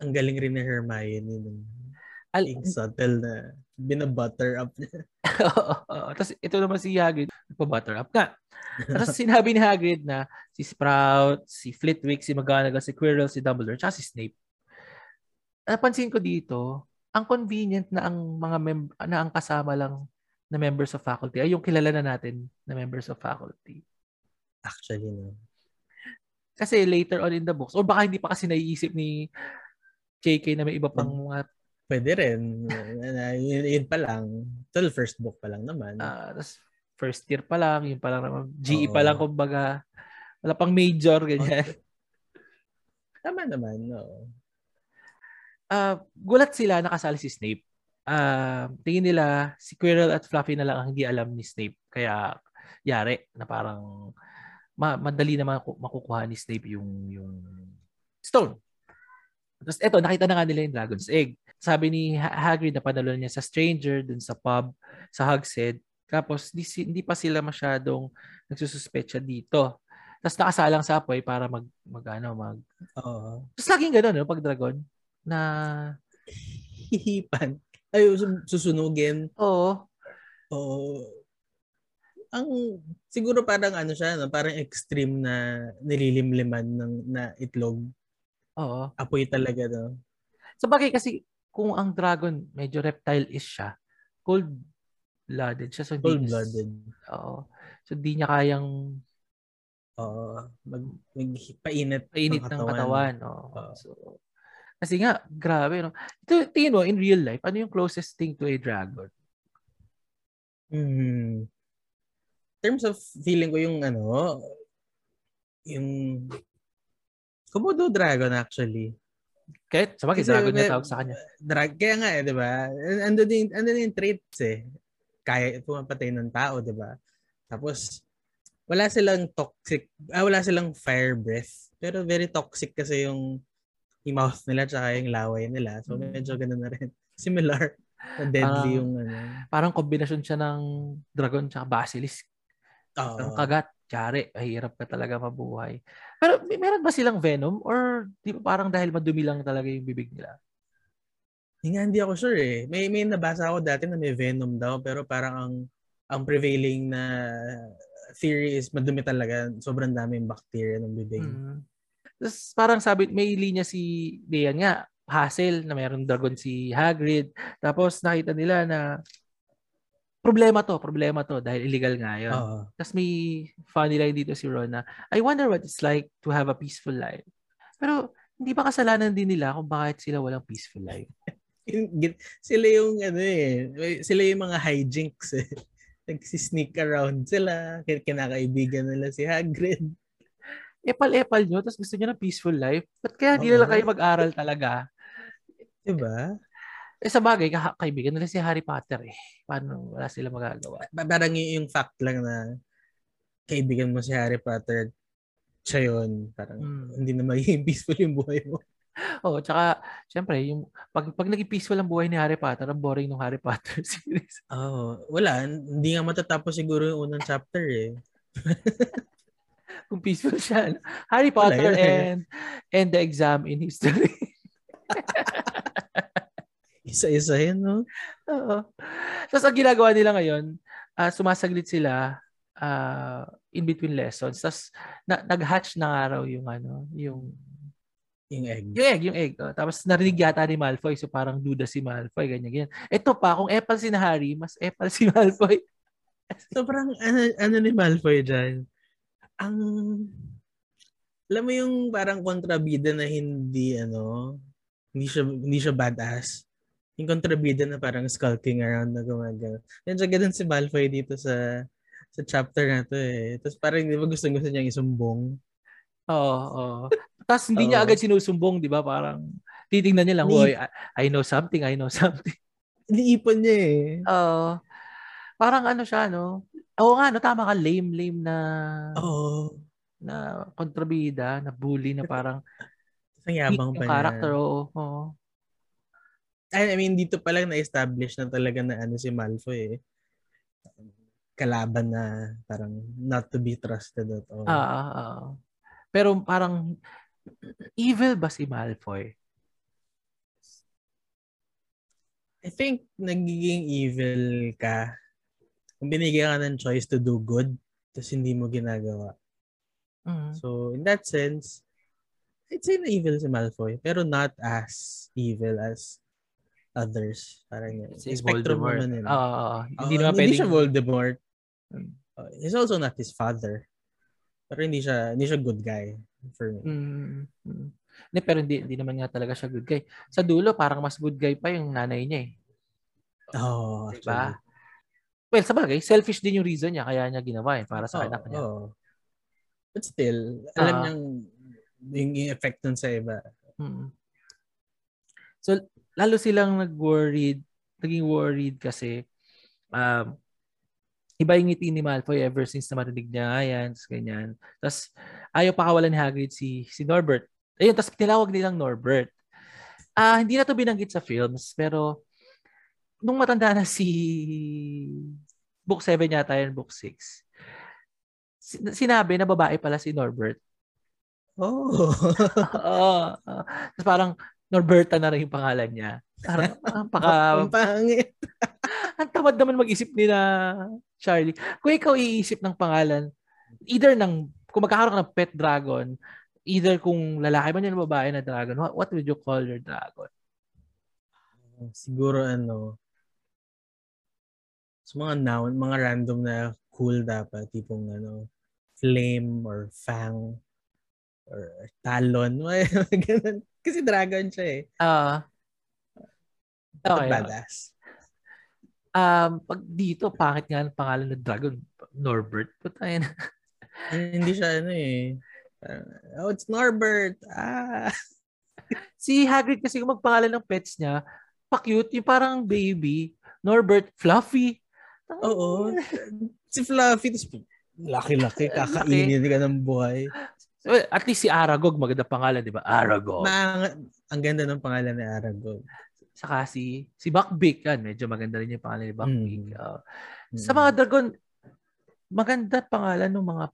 Speaker 2: Ang galing rin ni Hermione Al- subtle na binabutter up niya.
Speaker 1: Oo. Tapos ito naman si Hagrid, nagpa-butter up nga. Tapos sinabi ni Hagrid na si Sprout, si Flitwick, si McGonagall, si Quirrell, si Dumbledore, tsaka si Snape. Napansin ko dito, ang convenient na ang mga mem- na ang kasama lang na members of faculty ay yung kilala na natin na members of faculty.
Speaker 2: Actually, no.
Speaker 1: Kasi later on in the books, or baka hindi pa kasi naiisip ni JK na may iba pang mga
Speaker 2: Pwede rin. yun, yun pa lang. Till first book pa lang naman.
Speaker 1: Uh, tas first year pa lang, yung pa lang, GE pa lang, kumbaga, wala pang major, ganyan.
Speaker 2: Tama naman, no.
Speaker 1: Uh, gulat sila nakasali si Snape. Uh, tingin nila si Quirrell at Fluffy na lang ang hindi alam ni Snape. Kaya yari na parang ma- madali na makukuha ni Snape yung yung stone. Tapos eto, nakita na nga nila yung Dragon's Egg. Sabi ni Hagrid na panalo niya sa stranger dun sa pub sa Hogshead. Tapos di, hindi pa sila masyadong nagsususpetsa dito. Tapos nakasalang sa apoy para mag, mag ano, mag...
Speaker 2: Oo.
Speaker 1: Tapos laging gano'n, no, pag dragon, na...
Speaker 2: Hihipan. Ay, susunugin.
Speaker 1: Oo.
Speaker 2: Oo. Ang, siguro parang ano siya, no? parang extreme na nililimliman ng, na itlog.
Speaker 1: Oo.
Speaker 2: Apoy talaga, no?
Speaker 1: Sa bagay kasi, kung ang dragon medyo reptile-ish siya, cold-blooded siya. So
Speaker 2: cold-blooded.
Speaker 1: Oo. So, di niya kayang
Speaker 2: Oo. Mag, magpainit
Speaker 1: painit ng katawan. katawan oh. Uh, so, kasi nga, grabe, no? Ito, tingin mo, in real life, ano yung closest thing to a dragon?
Speaker 2: Hmm. In terms of feeling ko yung ano, yung Komodo dragon actually.
Speaker 1: Kahit sa bagay, dragon niya tawag sa kanya.
Speaker 2: Drag, kaya nga eh, di ba? Ando din, ando din yung traits eh. Kaya pumapatay ng tao, di ba? Tapos, wala silang toxic, ah, wala silang fire breath. Pero very toxic kasi yung, yung mouth nila tsaka yung laway nila. So mm. medyo ganun na rin. Similar. Deadly uh, yung ano.
Speaker 1: Parang kombinasyon siya ng dragon tsaka basilisk.
Speaker 2: Oh.
Speaker 1: Ang kagat, tsari, mahirap ka talaga mabuhay. Pero may, meron ba silang venom or di ba parang dahil madumi lang talaga yung bibig nila?
Speaker 2: Hindi, hindi ako sure eh. May, may nabasa ako dati na may venom daw pero parang ang ang prevailing na theory is madumi talaga. Sobrang daming bacteria ng bibig. Mm-hmm.
Speaker 1: Tapos parang sabi, may linya si Dean nga, hassle na mayroong dragon si Hagrid. Tapos nakita nila na problema to, problema to dahil illegal nga yun. Uh-huh. Tapos may funny line dito si Ron na, I wonder what it's like to have a peaceful life. Pero hindi ba kasalanan din nila kung bakit sila walang peaceful life?
Speaker 2: sila yung ano eh, sila yung mga hijinks eh nagsisneak around sila, kinakaibigan nila si Hagrid.
Speaker 1: Epal-epal nyo, tapos gusto nyo ng peaceful life. Ba't kaya hindi nila kayo mag-aral talaga?
Speaker 2: Diba?
Speaker 1: Eh sa bagay, ka- kaibigan nila si Harry Potter eh. Paano wala sila magagawa?
Speaker 2: Parang yung fact lang na kaibigan mo si Harry Potter, siya yun. Parang hmm. hindi na magiging peaceful yung buhay mo.
Speaker 1: Oo, oh, tsaka, syempre, yung, pag, pag naging peaceful ang buhay ni Harry Potter, ang boring ng Harry Potter series.
Speaker 2: Oo, oh, wala. Hindi nga matatapos siguro yung unang chapter eh.
Speaker 1: Kung peaceful siya. Harry Potter wala, and, and the exam in history.
Speaker 2: Isa-isa yun, no?
Speaker 1: Oo. Tapos ang ginagawa nila ngayon, uh, sumasaglit sila uh, in between lessons. Tapos na, nag-hatch na araw yung ano, yung
Speaker 2: yung egg.
Speaker 1: Yung egg, yung egg. Oh, tapos narinig yata ni Malfoy, so parang duda si Malfoy, ganyan, ganyan. Ito pa, kung Apple si na Harry, mas Apple si Malfoy.
Speaker 2: Sobrang ano, ano ni Malfoy dyan? Ang, alam mo yung parang kontrabida na hindi, ano, hindi siya, hindi siya badass. Yung kontrabida na parang skulking around na gumagano. Yan siya ganun si Malfoy dito sa sa chapter na to eh. Tapos parang di ba gusto gusto niyang isumbong.
Speaker 1: Oo, oo. Tapos hindi niya agad sinusumbong, di ba? Parang titingnan niya lang, Ni- I, I know something, I know something.
Speaker 2: Iniipon niya eh.
Speaker 1: Oo. Parang ano siya, no? Oo nga, no? Tama ka, lame, lame na...
Speaker 2: Oo.
Speaker 1: Na kontrabida, na bully, na parang...
Speaker 2: Ang yabang pa
Speaker 1: niya. character, oo. oo.
Speaker 2: I mean, dito pa lang na-establish na talaga na ano si Malfoy eh. Kalaban na parang not to be trusted at all.
Speaker 1: Ah, ah, ah. Pero parang evil ba si Malfoy?
Speaker 2: I think nagiging evil ka kung binigyan ka ng choice to do good tapos hindi mo ginagawa.
Speaker 1: Mm-hmm.
Speaker 2: So, in that sense, I'd say na evil si Malfoy pero not as evil as others. Parang
Speaker 1: si spectrum Voldemort. naman yun. Oo,
Speaker 2: hindi uh, naman hindi siya Voldemort. Uh, he's also not his father. Pero hindi siya hindi siya good guy for me.
Speaker 1: Mm-hmm. Hindi, pero hindi, hindi naman nga talaga siya good guy. Sa dulo, parang mas good guy pa yung nanay niya eh.
Speaker 2: Oh,
Speaker 1: diba? Well, sa bagay, selfish din yung reason niya kaya niya ginawa eh, para sa oh, anak niya.
Speaker 2: Oh. But still, alam uh, niyang yung effect nun sa iba.
Speaker 1: Hmm. So, lalo silang nag-worried, naging worried kasi um, iba yung ngiti ni Malfoy ever since na marinig niya yan, ganyan. Tapos, ayaw pa kawalan ni Hagrid si, si Norbert. Ayun, tapos tinawag nilang Norbert. Ah, uh, hindi na to binanggit sa films, pero nung matanda na si book 7 yata yun, book 6, sinabi na babae pala si Norbert.
Speaker 2: Oh.
Speaker 1: Oo. uh, tapos parang Norberta na rin yung pangalan niya. Parang, ang paka...
Speaker 2: ang pangit.
Speaker 1: ang tamad naman mag-isip ni na Charlie. Kung ikaw iisip ng pangalan, either ng, kung magkakaroon ka ng pet dragon, either kung lalaki man yun babae na dragon, what, what would you call your dragon?
Speaker 2: Siguro ano, So mga noun, mga random na cool dapat. Tipong ano, flame or fang or talon. Ganun. Kasi dragon siya eh.
Speaker 1: Ah. Uh, okay.
Speaker 2: Badass.
Speaker 1: Um, pag dito, pangit nga ang pangalan ng dragon. Norbert. Putayin.
Speaker 2: Hindi siya ano eh. oh, it's Norbert. Ah.
Speaker 1: si Hagrid kasi kung magpangalan ng pets niya, pa-cute, yung parang baby. Norbert, fluffy.
Speaker 2: Oo. si Fluffy, laki-laki, kakainin ka ng buhay.
Speaker 1: At least si Aragog, maganda pangalan, di ba? Aragog.
Speaker 2: Ma- ang ganda ng pangalan ni Aragog.
Speaker 1: Saka si, si Buckbeak, yan. Medyo maganda rin yung pangalan ni Buckbeak. Mm. Uh, mm. Sa mga dragon, maganda pangalan ng mga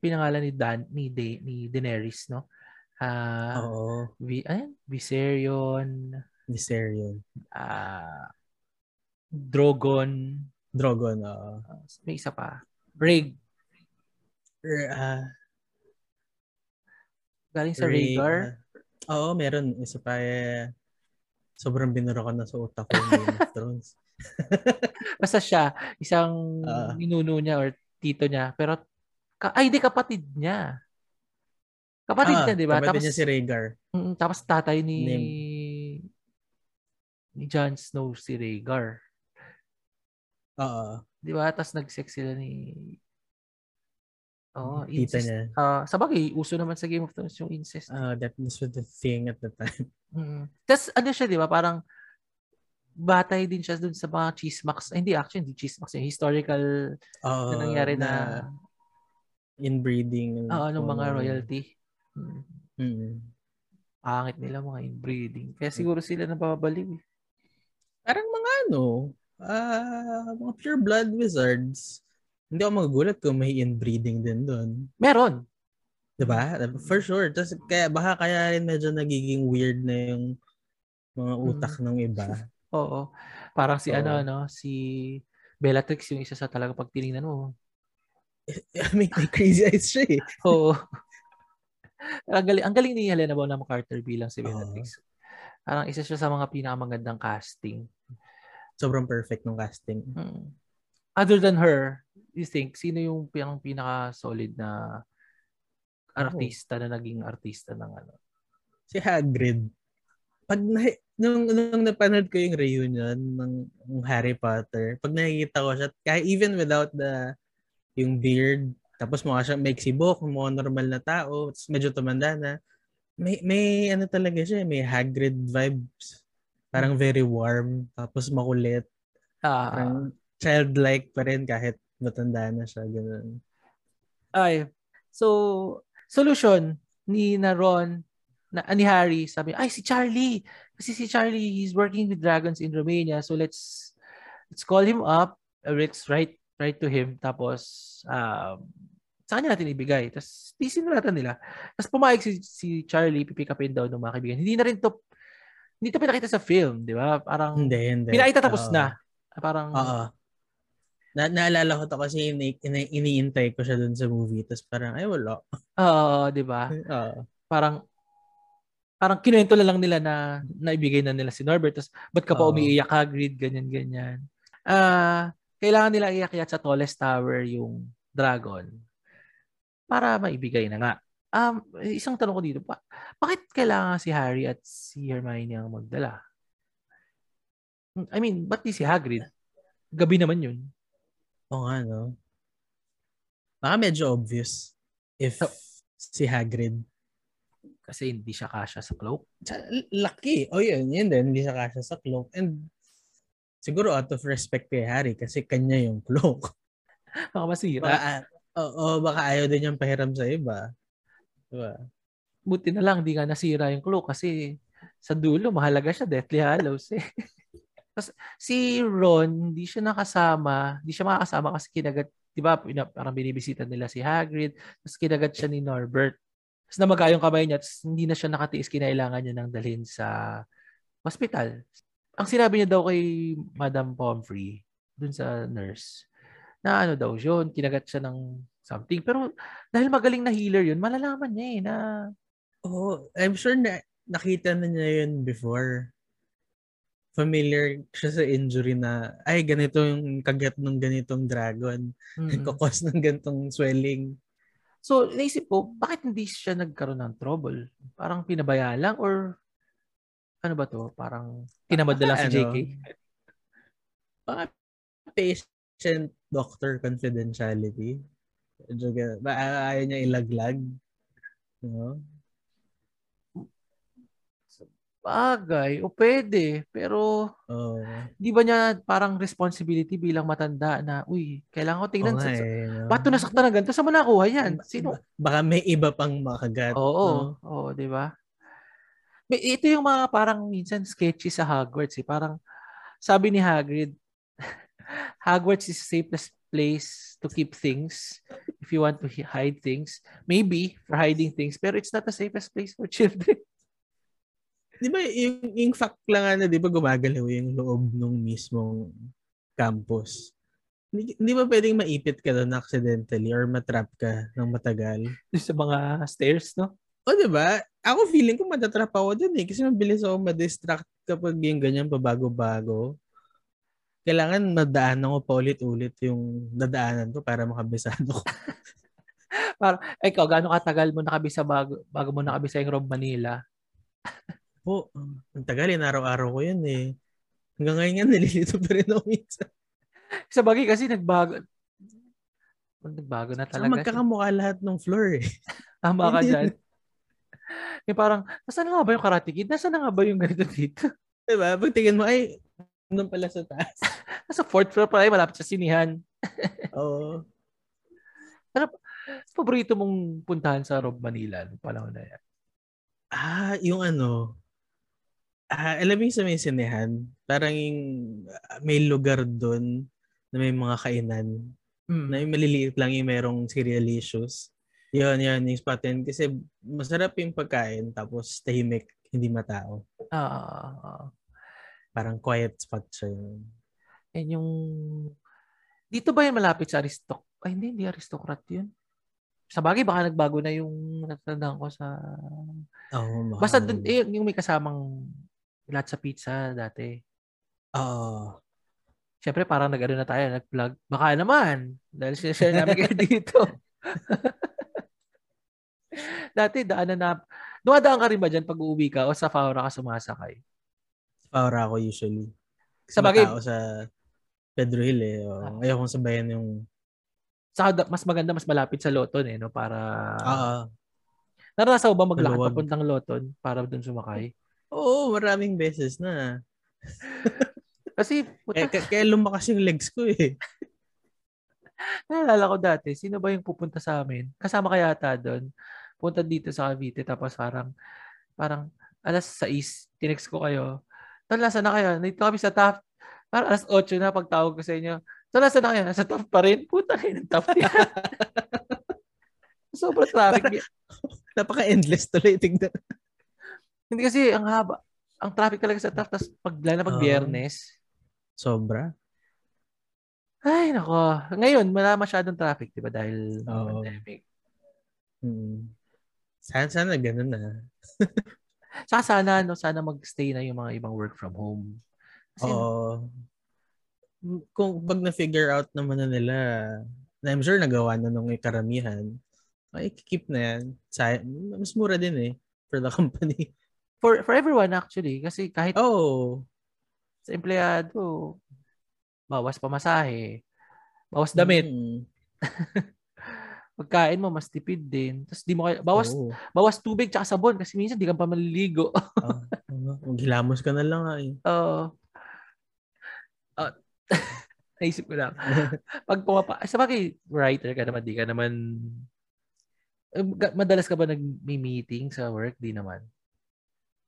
Speaker 1: pinangalan ni Dan ni De, ni Daenerys, no?
Speaker 2: Ah, uh, Oo.
Speaker 1: Vi, ayan, Viserion.
Speaker 2: Viserion.
Speaker 1: Ah, uh, Drogon.
Speaker 2: Drogon, oo.
Speaker 1: Uh, may isa pa. Rig.
Speaker 2: Uh,
Speaker 1: Galing sa Rhaegar.
Speaker 2: Uh, oo, meron. Isa pa eh, sobrang binura ko na sa utak ko Game of Thrones.
Speaker 1: Basta siya, isang uh, ninuno niya or tito niya. Pero, ka, ay, di kapatid niya. Kapatid ah, niya, di ba?
Speaker 2: Kapatid tapos, niya si Rhaegar.
Speaker 1: Mm, tapos tatay ni Name. ni Jon Snow si Rhaegar.
Speaker 2: Oo.
Speaker 1: Di ba? Tapos nag-sex sila ni...
Speaker 2: Oo, oh, Tita incest. niya.
Speaker 1: Uh, sa bagay, uso naman sa Game of Thrones yung incest.
Speaker 2: Uh, that was the thing at the time.
Speaker 1: Mm-hmm. Tapos ano siya, di ba? Parang batay din siya dun sa mga chismax. Eh, hindi, actually, hindi chismax. Yung historical uh, na nangyari na, na
Speaker 2: inbreeding.
Speaker 1: Oo, uh, ng mga royalty.
Speaker 2: Mm-hmm.
Speaker 1: Pangit nila mga inbreeding. Kaya siguro sila nang babaliw. Eh.
Speaker 2: Parang mga ano, ah, uh, mga pure blood wizards, hindi ako magugulat kung may inbreeding din doon.
Speaker 1: Meron.
Speaker 2: 'Di ba? For sure. Tapos kaya baka kaya rin medyo nagiging weird na yung mga utak mm. ng iba.
Speaker 1: Oo. Parang si so, ano no, si Bellatrix yung isa sa talaga pag tiningnan mo.
Speaker 2: may, may crazy eyes siya eh.
Speaker 1: Oo. ang galing, ang galing ni Helena Bonham Carter bilang si Bellatrix. Uh, Parang isa siya sa mga pinakamagandang casting
Speaker 2: sobrang perfect ng casting.
Speaker 1: Hmm. Other than her, you think, sino yung pinang pinaka-solid na artista oh. na naging artista ng ano?
Speaker 2: Si Hagrid. Pag na, nung, nung napanood ko yung reunion ng, ng Harry Potter, pag nakikita ko siya, kahit even without the yung beard, tapos mukha siyang may sibok, mukha normal na tao, medyo tumanda na, may, may ano talaga siya, may Hagrid vibes Parang very warm, tapos makulit. Ah. Parang childlike pa rin kahit matanda na siya. Ganun.
Speaker 1: Ay. So, solution ni na Ron, na, ni Harry, sabi, ay, si Charlie. Kasi si Charlie, he's working with dragons in Romania. So, let's let's call him up. let's write, write to him. Tapos, um, sa kanya natin ibigay. Tapos, tisinulatan nila. Tapos, pumayag si, si Charlie, pipick upin daw ng mga kaibigan. Hindi na rin to hindi to pinakita sa film, di ba? Parang
Speaker 2: hindi, hindi.
Speaker 1: Pinakita tapos uh, na. Parang
Speaker 2: Oo. Na naalala ko to kasi ini ini iniintay ko siya dun sa movie tapos parang ay wala.
Speaker 1: Oo, di ba?
Speaker 2: Oo.
Speaker 1: Parang parang kinuwento lang nila na naibigay na nila si Norbert tapos ba't ka pa umiiyak Hagrid ganyan ganyan. Ah, uh, kailangan nila iakyat sa tallest tower yung dragon para maibigay na nga. Um, isang tanong ko dito, pa, bakit kailangan si Harry at si Hermione ang magdala? I mean, ba't di si Hagrid? Gabi naman yun.
Speaker 2: Oo nga, no? Baka medyo obvious if so, si Hagrid.
Speaker 1: Kasi hindi siya kasha sa cloak.
Speaker 2: Lucky. O oh, yun, yun din. Hindi siya kasha sa cloak. And siguro out of respect kay Harry kasi kanya yung cloak.
Speaker 1: Baka masira.
Speaker 2: Baka, oo, oh, baka ayaw din niyang pahiram sa iba. Diba?
Speaker 1: Buti na lang, di nga nasira yung cloak kasi sa dulo, mahalaga siya, Deathly Hallows eh. Tapos si Ron, hindi siya nakasama, hindi siya makakasama kasi kinagat, di ba, parang binibisita nila si Hagrid, tapos kinagat siya ni Norbert. Tapos namaga yung kamay niya, tapos hindi na siya nakatiis, kinailangan niya nang dalhin sa hospital. Ang sinabi niya daw kay Madam Pomfrey, dun sa nurse, na ano daw yun, kinagat siya ng something. Pero dahil magaling na healer yun, malalaman niya eh na...
Speaker 2: Oh, I'm sure na nakita na niya yun before familiar siya sa injury na, ay, ganito yung kagat ng ganitong dragon. Mm-hmm. Kukos ng ganitong swelling.
Speaker 1: So, naisip ko, bakit hindi siya nagkaroon ng trouble? Parang pinabaya lang or ano ba to? Parang tinamad na lang si JK?
Speaker 2: Baka patient doctor confidentiality. Ba, ayaw niya ilaglag. You know?
Speaker 1: Bagay, o pwede, pero uh, di ba niya parang responsibility bilang matanda na, uy, kailangan ko tingnan. Oh, sa, eh, no? Ba't nasaktan na ganito? Saan mo nakuha yan? Sino?
Speaker 2: Baka may iba pang makagat.
Speaker 1: Oo, no? oo, di ba? Ito yung mga parang minsan sketchy sa Hogwarts. Eh. Parang sabi ni Hagrid, Hogwarts is the safest place to keep things if you want to hide things. Maybe for hiding things, pero it's not the safest place for children.
Speaker 2: Di ba yung, yung fact lang ano, di ba gumagalaw yung loob ng mismong campus? Hindi, hindi ba pwedeng maipit ka doon accidentally or matrap ka ng matagal?
Speaker 1: Sa mga stairs, no?
Speaker 2: O, di ba? Ako feeling ko matatrap ako doon eh. Kasi mabilis ako ma-distract kapag yung ganyan pabago-bago. Kailangan madaanan ko pa ulit-ulit yung dadaanan ko para makabisado ko.
Speaker 1: para, ikaw, gaano katagal mo nakabisa bago, bago mo nakabisa yung Rob Manila?
Speaker 2: po, ang tagal yun, araw-araw ko yun eh. Hanggang ngayon nga, nalilito pa rin ako minsan.
Speaker 1: Sa bagay kasi nagbago. Nagbago na talaga.
Speaker 2: So, magkakamukha lahat ng floor eh.
Speaker 1: Tama ka dyan. Yung parang, nasaan nga ba yung Karate Kid? Nasaan nga ba yung ganito dito?
Speaker 2: Diba? Pagtingin mo, ay, nandun pala sa taas.
Speaker 1: Nasa fourth floor pa ay malapit sa sinihan.
Speaker 2: Oo.
Speaker 1: ano, paborito mong puntahan sa Rob Manila noong panahon na yan?
Speaker 2: Ah, yung ano, Ah, alam mo yung sa may sinehan, parang yung, uh, may lugar doon na may mga kainan. Mm. Na yung maliliit lang yung merong cerealicious. Yun, yun, yung spot yun. Kasi masarap yung pagkain tapos tahimik, hindi matao.
Speaker 1: Ah. Uh,
Speaker 2: parang quiet spot siya yun.
Speaker 1: And yung... Dito ba yung malapit sa Aristoc? Ay, hindi, hindi aristocrat yun. Sa bagay, baka nagbago na yung natatandaan ko sa...
Speaker 2: Oh,
Speaker 1: Basta dun, eh, yung may kasamang lahat sa pizza dati.
Speaker 2: Oo. Uh,
Speaker 1: Siyempre, parang nag na tayo, nag-vlog. Baka naman, dahil sinashare namin kayo dito. dati, daanan na, dumadaan ka rin ba dyan pag uuwi ka o sa Faura ka sumasakay?
Speaker 2: Sa Faura ako usually.
Speaker 1: Kasi sa bagay,
Speaker 2: sa Pedro Hill eh. O, ah. ayaw kong sabayan yung...
Speaker 1: Sa, mas maganda, mas malapit sa Loton eh, no? Para...
Speaker 2: Oo. Uh,
Speaker 1: Naranasan ba maglakad papuntang Loton para doon sumakay?
Speaker 2: Oo, maraming beses na.
Speaker 1: Kasi,
Speaker 2: puta, kaya, kaya lumakas yung legs ko eh.
Speaker 1: Naalala ko dati, sino ba yung pupunta sa amin? Kasama kaya ata doon. Punta dito sa Cavite, tapos parang, parang alas 6, tinext ko kayo. Tol, nasa na kayo? Nandito kami sa top. Parang alas 8 na pagtawag ko sa inyo. Tol, nasa na kayo? Nasa top pa rin. Puta kayo ng top yan. Sobrang traffic.
Speaker 2: Napaka-endless tuloy tingnan.
Speaker 1: Hindi kasi ang haba. Ang traffic talaga sa TAF. Tapos pag, lalo pag biyernes.
Speaker 2: sobra?
Speaker 1: Ay, nako. Ngayon, wala masyadong traffic, di ba? Dahil
Speaker 2: oh. pandemic. Hmm. Sana, sana ganun na.
Speaker 1: Saka sana, no, sana mag-stay na yung mga ibang work from home.
Speaker 2: Kasi, Oo. Kung pag na-figure out naman na nila, na I'm sure nagawa na nung karamihan, ay, keep na yan. Sa, mas mura din eh for the company
Speaker 1: for for everyone actually kasi kahit
Speaker 2: oh
Speaker 1: sa empleyado bawas pamasahe Bawas damit. Mm. Pagkain mo, mas tipid din. Tapos di mo kaya, bawas, oh. bawas tubig tsaka sabon kasi minsan di ka pa maliligo.
Speaker 2: uh, Maghilamos ka na lang ay.
Speaker 1: Oo. Uh, uh, naisip ko lang. Pag pumapa, sa bagay, writer ka naman, di ka naman, eh, madalas ka ba nag-meeting sa work? Di naman.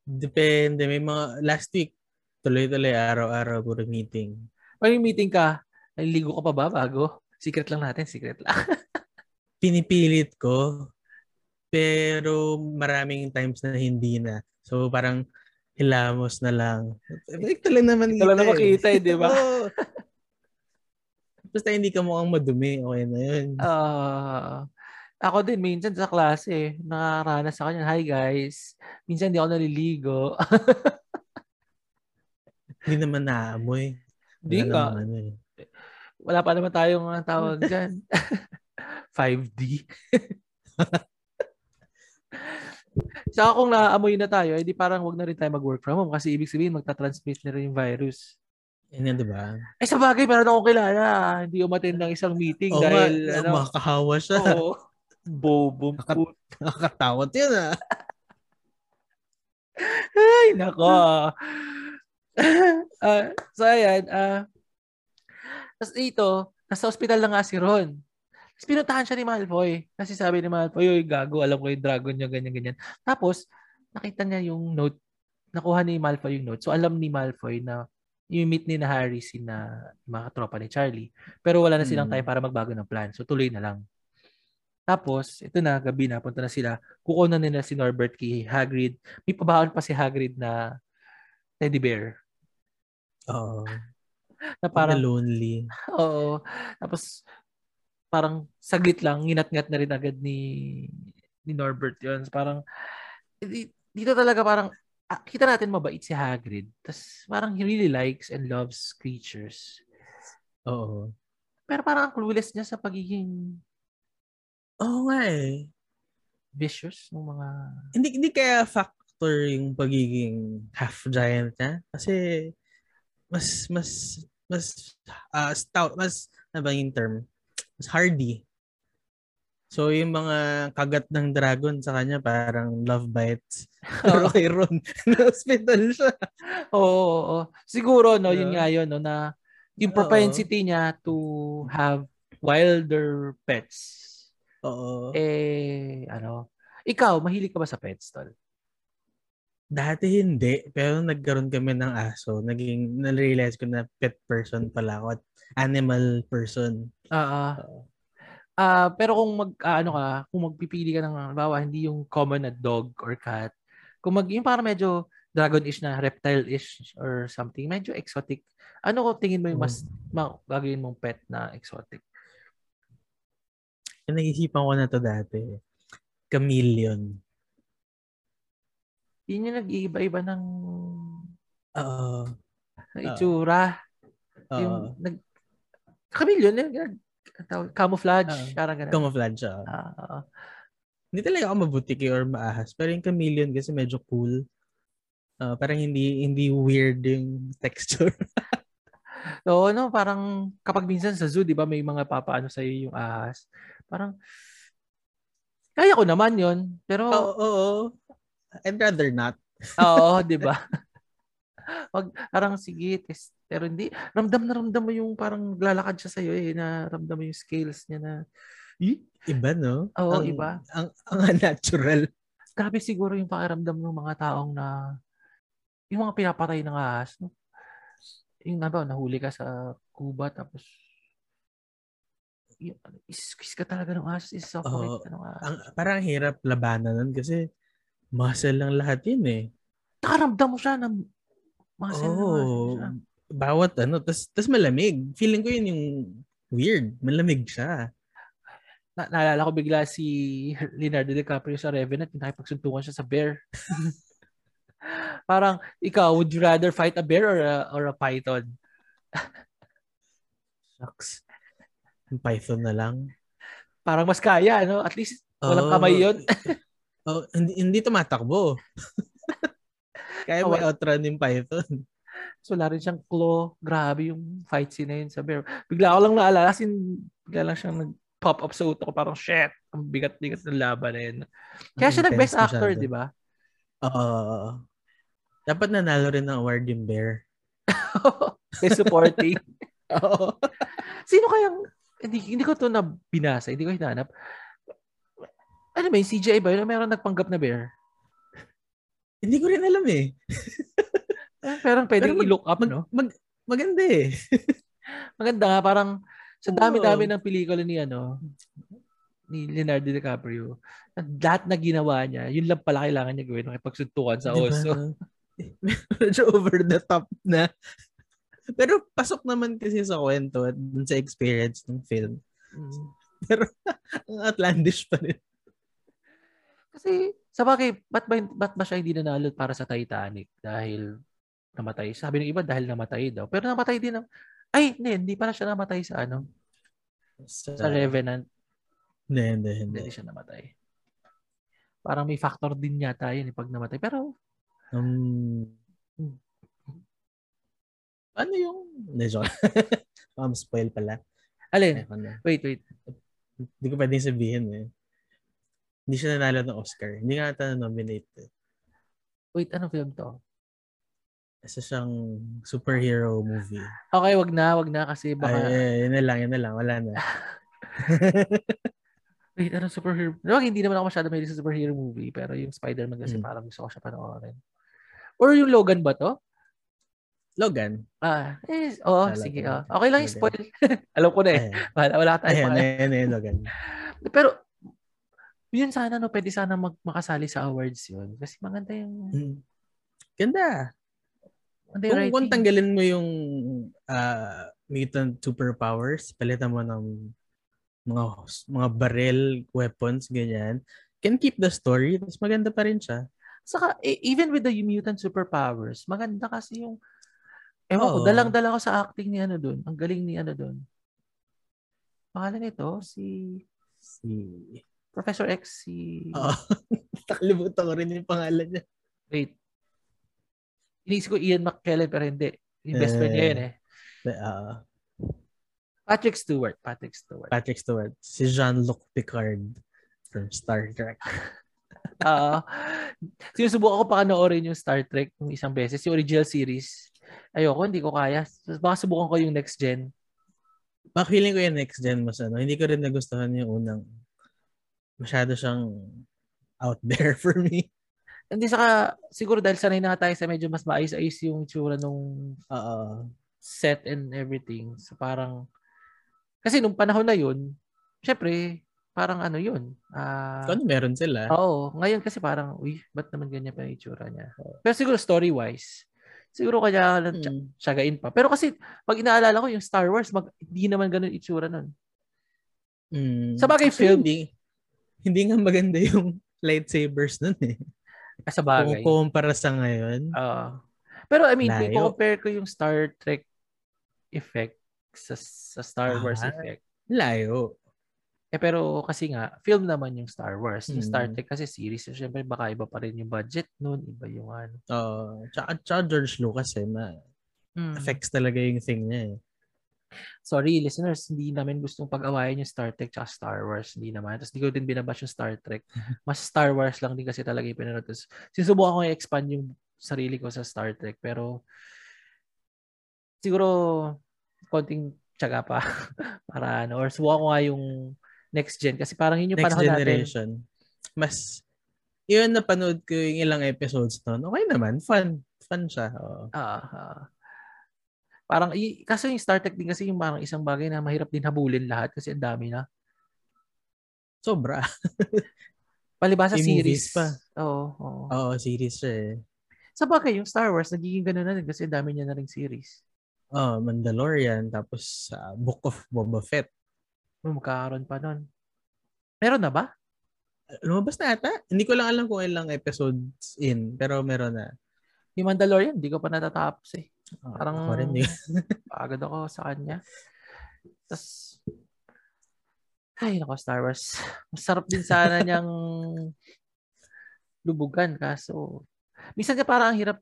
Speaker 2: Depende. May mga, last week, tuloy-tuloy, araw-araw, puro meeting.
Speaker 1: Pag may meeting ka, naliligo ka pa ba bago? Secret lang natin, secret lang.
Speaker 2: Pinipilit ko, pero maraming times na hindi na. So parang hilamos na lang. Ito lang naman
Speaker 1: Ito lang naman kita eh, di ba?
Speaker 2: Basta hindi ka mukhang madumi, okay na yun.
Speaker 1: Uh, ako din, minsan sa klase, nakaranas sa kanya, hi guys, minsan hindi ako naliligo.
Speaker 2: hindi naman naamoy.
Speaker 1: Hindi ka. Ano, eh. Wala pa naman tayong tawag dyan. 5D. Saka kung naamoy na tayo, edi parang wag na rin tayo mag-work from home kasi ibig sabihin magta-transmit na rin yung virus.
Speaker 2: Yan yan, di ba?
Speaker 1: Eh, sa bagay, meron akong kilala. Hindi umattend ng isang meeting
Speaker 2: oh,
Speaker 1: dahil,
Speaker 2: ma- ano, makakahawa siya.
Speaker 1: Oo. Bobo.
Speaker 2: Nakat- nakakatakot yun, ah.
Speaker 1: Ay, nako. uh, so, ayan. Uh, Tapos dito, nasa ospital na nga si Ron. Tapos pinuntahan siya ni Malfoy. Kasi sabi ni Malfoy, Uy, gago, alam ko yung dragon niya, ganyan, ganyan. Tapos, nakita niya yung note. Nakuha ni Malfoy yung note. So, alam ni Malfoy na yung meet ni na Harry si na mga tropa ni Charlie. Pero wala na silang hmm. time para magbago ng plan. So tuloy na lang. Tapos, ito na, gabi na, punta na sila. Kukunan nila si Norbert kay Hagrid. May pabaon pa si Hagrid na teddy bear.
Speaker 2: Oo.
Speaker 1: Na parang
Speaker 2: lonely.
Speaker 1: Oo. Tapos parang saglit lang nginat-ngat na rin agad ni ni Norbert 'yon. Parang dito talaga parang ah, kita natin mabait si Hagrid. Tapos parang he really likes and loves creatures.
Speaker 2: Oo.
Speaker 1: Pero parang ang clueless niya sa pagiging
Speaker 2: Oo nga eh.
Speaker 1: Vicious ng mga...
Speaker 2: Hindi, hindi kaya factor yung pagiging half giant niya. Kasi mas, mas, mas, uh, stout, mas, ano ba yung term? Mas hardy. So, yung mga kagat ng dragon sa kanya, parang love bites. Pero kay Ron, na-hospital siya.
Speaker 1: Oo, oo, oo. Siguro, no, yun nga yun, no, na yung propensity oo. niya to have wilder pets.
Speaker 2: Oo.
Speaker 1: Eh, ano, ikaw, mahilig ka ba sa pets, tol?
Speaker 2: Dati hindi, pero nagkaroon kami ng aso. Naging, na-realize ko na pet person pala ako at animal person.
Speaker 1: Oo. Uh, Uh, pero kung mag uh, ano ka, kung magpipili ka ng halimbawa hindi yung common na dog or cat, kung mag yung para medyo dragon-ish na reptile-ish or something, medyo exotic. Ano ko tingin mo yung mas hmm. gagawin mong pet na exotic?
Speaker 2: Nag-isipan ko na to dati. Chameleon.
Speaker 1: Yun yung nag-iiba-iba ng
Speaker 2: uh,
Speaker 1: itsura. Uh, yung nag chameleon yun, camouflage, uh, parang ganun.
Speaker 2: Camouflage, siya. Uh, uh, hindi talaga ako mabutiki or maahas. Pero yung chameleon kasi medyo cool. Uh, parang hindi hindi weird yung texture.
Speaker 1: Oo, no, parang kapag minsan sa zoo, 'di ba, may mga papaano sa iyo yung ahas. Parang kaya ko naman 'yon, pero
Speaker 2: Oo, oh, oo. Oh, I'd rather not.
Speaker 1: oo, 'di ba? Wag parang sige, test pero hindi, ramdam na ramdam mo yung parang lalakad siya sa'yo eh, na ramdam mo yung scales niya na,
Speaker 2: eh? Iba, no?
Speaker 1: Oo,
Speaker 2: ang,
Speaker 1: iba.
Speaker 2: Ang, ang natural.
Speaker 1: Grabe siguro yung pakiramdam ng mga taong na, yung mga pinapatay ng ahas, no? Yung ano, nahuli ka sa kuba, tapos, is-squeeze ka talaga ng ahas, is-suffocate oh, ka ng ahas.
Speaker 2: Ang, parang hirap labanan nun kasi muscle lang lahat yun eh.
Speaker 1: Nakaramdam mo siya ng muscle oh,
Speaker 2: lang bawat ano, tas, tas malamig. Feeling ko yun yung weird. Malamig siya.
Speaker 1: Na naalala ko bigla si Leonardo DiCaprio sa Revenant, nakipagsuntukan siya sa bear. Parang, ikaw, would you rather fight a bear or a, or a python?
Speaker 2: Shucks. Python na lang.
Speaker 1: Parang mas kaya, no? At least, walang oh, kamay yun.
Speaker 2: oh, hindi, hindi tumatakbo. kaya may outrun yung python.
Speaker 1: So, wala rin siyang claw. Grabe yung fight scene na yun sa bear. Bigla ko lang naalala. As in, bigla lang siyang nag-pop up sa utak ko. Parang, shit, ang bigat-bigat ng laban na yun. Kaya siya nag-best actor, di ba?
Speaker 2: Oo. Uh, dapat nanalo rin ng award yung bear.
Speaker 1: best supporting. Oo. Sino kayang, hindi, hindi ko to na binasa, hindi ko hinanap. Ano ba yung CGI ba yun? Meron nagpanggap na bear?
Speaker 2: Hindi ko rin alam eh.
Speaker 1: Eh, parang pwedeng mag, i-look up,
Speaker 2: mag,
Speaker 1: no?
Speaker 2: Mag, maganda eh.
Speaker 1: maganda nga, parang sa dami-dami ng pelikula ni ano, ni Leonardo DiCaprio, lahat na ginawa niya, yun lang pala kailangan niya gawin makipagsuntukan sa diba? oso.
Speaker 2: Medyo over the top na. Pero pasok naman kasi sa kwento at dun sa experience ng film. Mm. Pero ang outlandish pa rin.
Speaker 1: Kasi sa bagay, ba't ba, ba't ba siya hindi nanalo para sa Titanic? Dahil namatay. Sabi ng iba dahil namatay daw. Pero namatay din ng... Ay, hindi, hindi pala siya namatay sa ano? Sa, sa Revenant.
Speaker 2: Hindi, hindi, hindi.
Speaker 1: Hindi siya namatay. Parang may factor din yata yun pag namatay. Pero...
Speaker 2: Um, ano yung... Hindi, joke. um, spoil pala.
Speaker 1: Alin? Wait, wait.
Speaker 2: Hindi ko pwedeng sabihin eh. Hindi siya nanalo ng Oscar. Hindi nga ata nominate eh.
Speaker 1: Wait, anong film to?
Speaker 2: Isa siyang superhero movie.
Speaker 1: Okay, wag na, wag na kasi baka...
Speaker 2: Ay, yun na lang, yun na lang. Wala na.
Speaker 1: Wait, ano superhero? No, hindi naman ako masyado mahilig sa superhero movie, pero yung Spider-Man kasi hmm. parang gusto ko siya panoorin. Or yung Logan ba to?
Speaker 2: Logan.
Speaker 1: Ah, eh, oh, Logan. sige. Oh. Okay lang yung spoil. Alam ko na eh. Wala, wala tayong
Speaker 2: Ayan, ayan, ayan, Logan.
Speaker 1: Pero, yun sana, no, pwede sana mag makasali sa awards yun. Kasi maganda yung... Hmm.
Speaker 2: Ganda. Kung, kung tanggalin mo yung uh, mutant superpowers, palitan mo ng mga mga barrel weapons ganyan, can keep the story, mas maganda pa rin siya.
Speaker 1: Saka e, even with the mutant superpowers, maganda kasi yung Ewan ko, dalang-dala ko sa acting ni ano doon. Ang galing ni ano doon. Pangalan nito, si...
Speaker 2: Si...
Speaker 1: Professor X, si...
Speaker 2: Oo. Nakalimutan ko rin yung pangalan niya.
Speaker 1: Wait. Inisip ko Ian McKellen pero hindi. Yung best friend niya yun eh.
Speaker 2: Uh,
Speaker 1: Patrick Stewart. Patrick Stewart.
Speaker 2: Patrick Stewart. Si Jean-Luc Picard from Star Trek.
Speaker 1: Oo. uh, sinusubukan ko pa kanoorin yung Star Trek yung isang beses. Yung original series. Ayoko, hindi ko kaya. Baka subukan ko yung next gen.
Speaker 2: Baka feeling ko yung next gen mas ano. Hindi ko rin nagustuhan yung unang. Masyado siyang out there for me.
Speaker 1: Hindi saka, siguro dahil sanay na tayo sa medyo mas maayos-ayos yung tsura nung uh, set and everything. So parang, kasi nung panahon na yun, syempre, parang ano yun. Uh,
Speaker 2: ano meron sila?
Speaker 1: Oo. Ngayon kasi parang, uy, ba't naman ganyan pa yung itsura niya? Pero siguro story-wise, siguro kaya lang hmm. tsagain pa. Pero kasi, pag inaalala ko yung Star Wars, mag, hindi naman ganun itsura nun.
Speaker 2: Mm.
Speaker 1: Sa bagay film.
Speaker 2: Hindi, hindi nga maganda yung lightsabers nun eh.
Speaker 1: Sa bagay.
Speaker 2: Kung kumpara sa ngayon.
Speaker 1: Uh, pero I mean, kung compare ko yung Star Trek effect sa, sa Star Wars ah, effect.
Speaker 2: Layo.
Speaker 1: Eh pero kasi nga, film naman yung Star Wars. Yung Star hmm. Trek kasi series. So, syempre baka iba pa rin yung budget noon. Iba yung ano.
Speaker 2: Oo. Uh, tsaka, tsaka George Lucas eh. Ma, mm. Effects talaga yung thing niya eh.
Speaker 1: Sorry, listeners, hindi namin gustong pag-awayan yung Star Trek at Star Wars. Hindi naman. Tapos hindi ko din binabash yung Star Trek. Mas Star Wars lang din kasi talaga yung pinanood. Tapos sinusubukan ko i-expand yung sarili ko sa Star Trek. Pero siguro konting tsaga pa para ano. Or subukan ko nga yung next gen. Kasi parang yun yung
Speaker 2: next panahon generation. natin. Mas yun napanood ko yung ilang episodes noon. Okay naman. Fun. Fun siya. Oo.
Speaker 1: Ah, uh, Parang, kasi yung Star Trek din kasi yung parang isang bagay na mahirap din habulin lahat kasi ang dami na.
Speaker 2: Sobra.
Speaker 1: Palibasa series. pa. Oo, oo.
Speaker 2: Oo, series siya eh.
Speaker 1: Sa bagay, yung Star Wars, nagiging gano'n na rin kasi dami niya na rin series.
Speaker 2: Oh, Mandalorian, tapos uh, Book of Boba Fett.
Speaker 1: Oh, magkakaroon pa nun. Meron na ba?
Speaker 2: Lumabas na ata. Hindi ko lang alam kung ilang episodes in, pero meron na.
Speaker 1: Yung Mandalorian, hindi ko pa natatapos eh.
Speaker 2: Oh, Parang ako rin
Speaker 1: pagod ako sa kanya. Tapos, ay nako Star Wars. Masarap din sana niyang lubugan kaso minsan ka parang ang hirap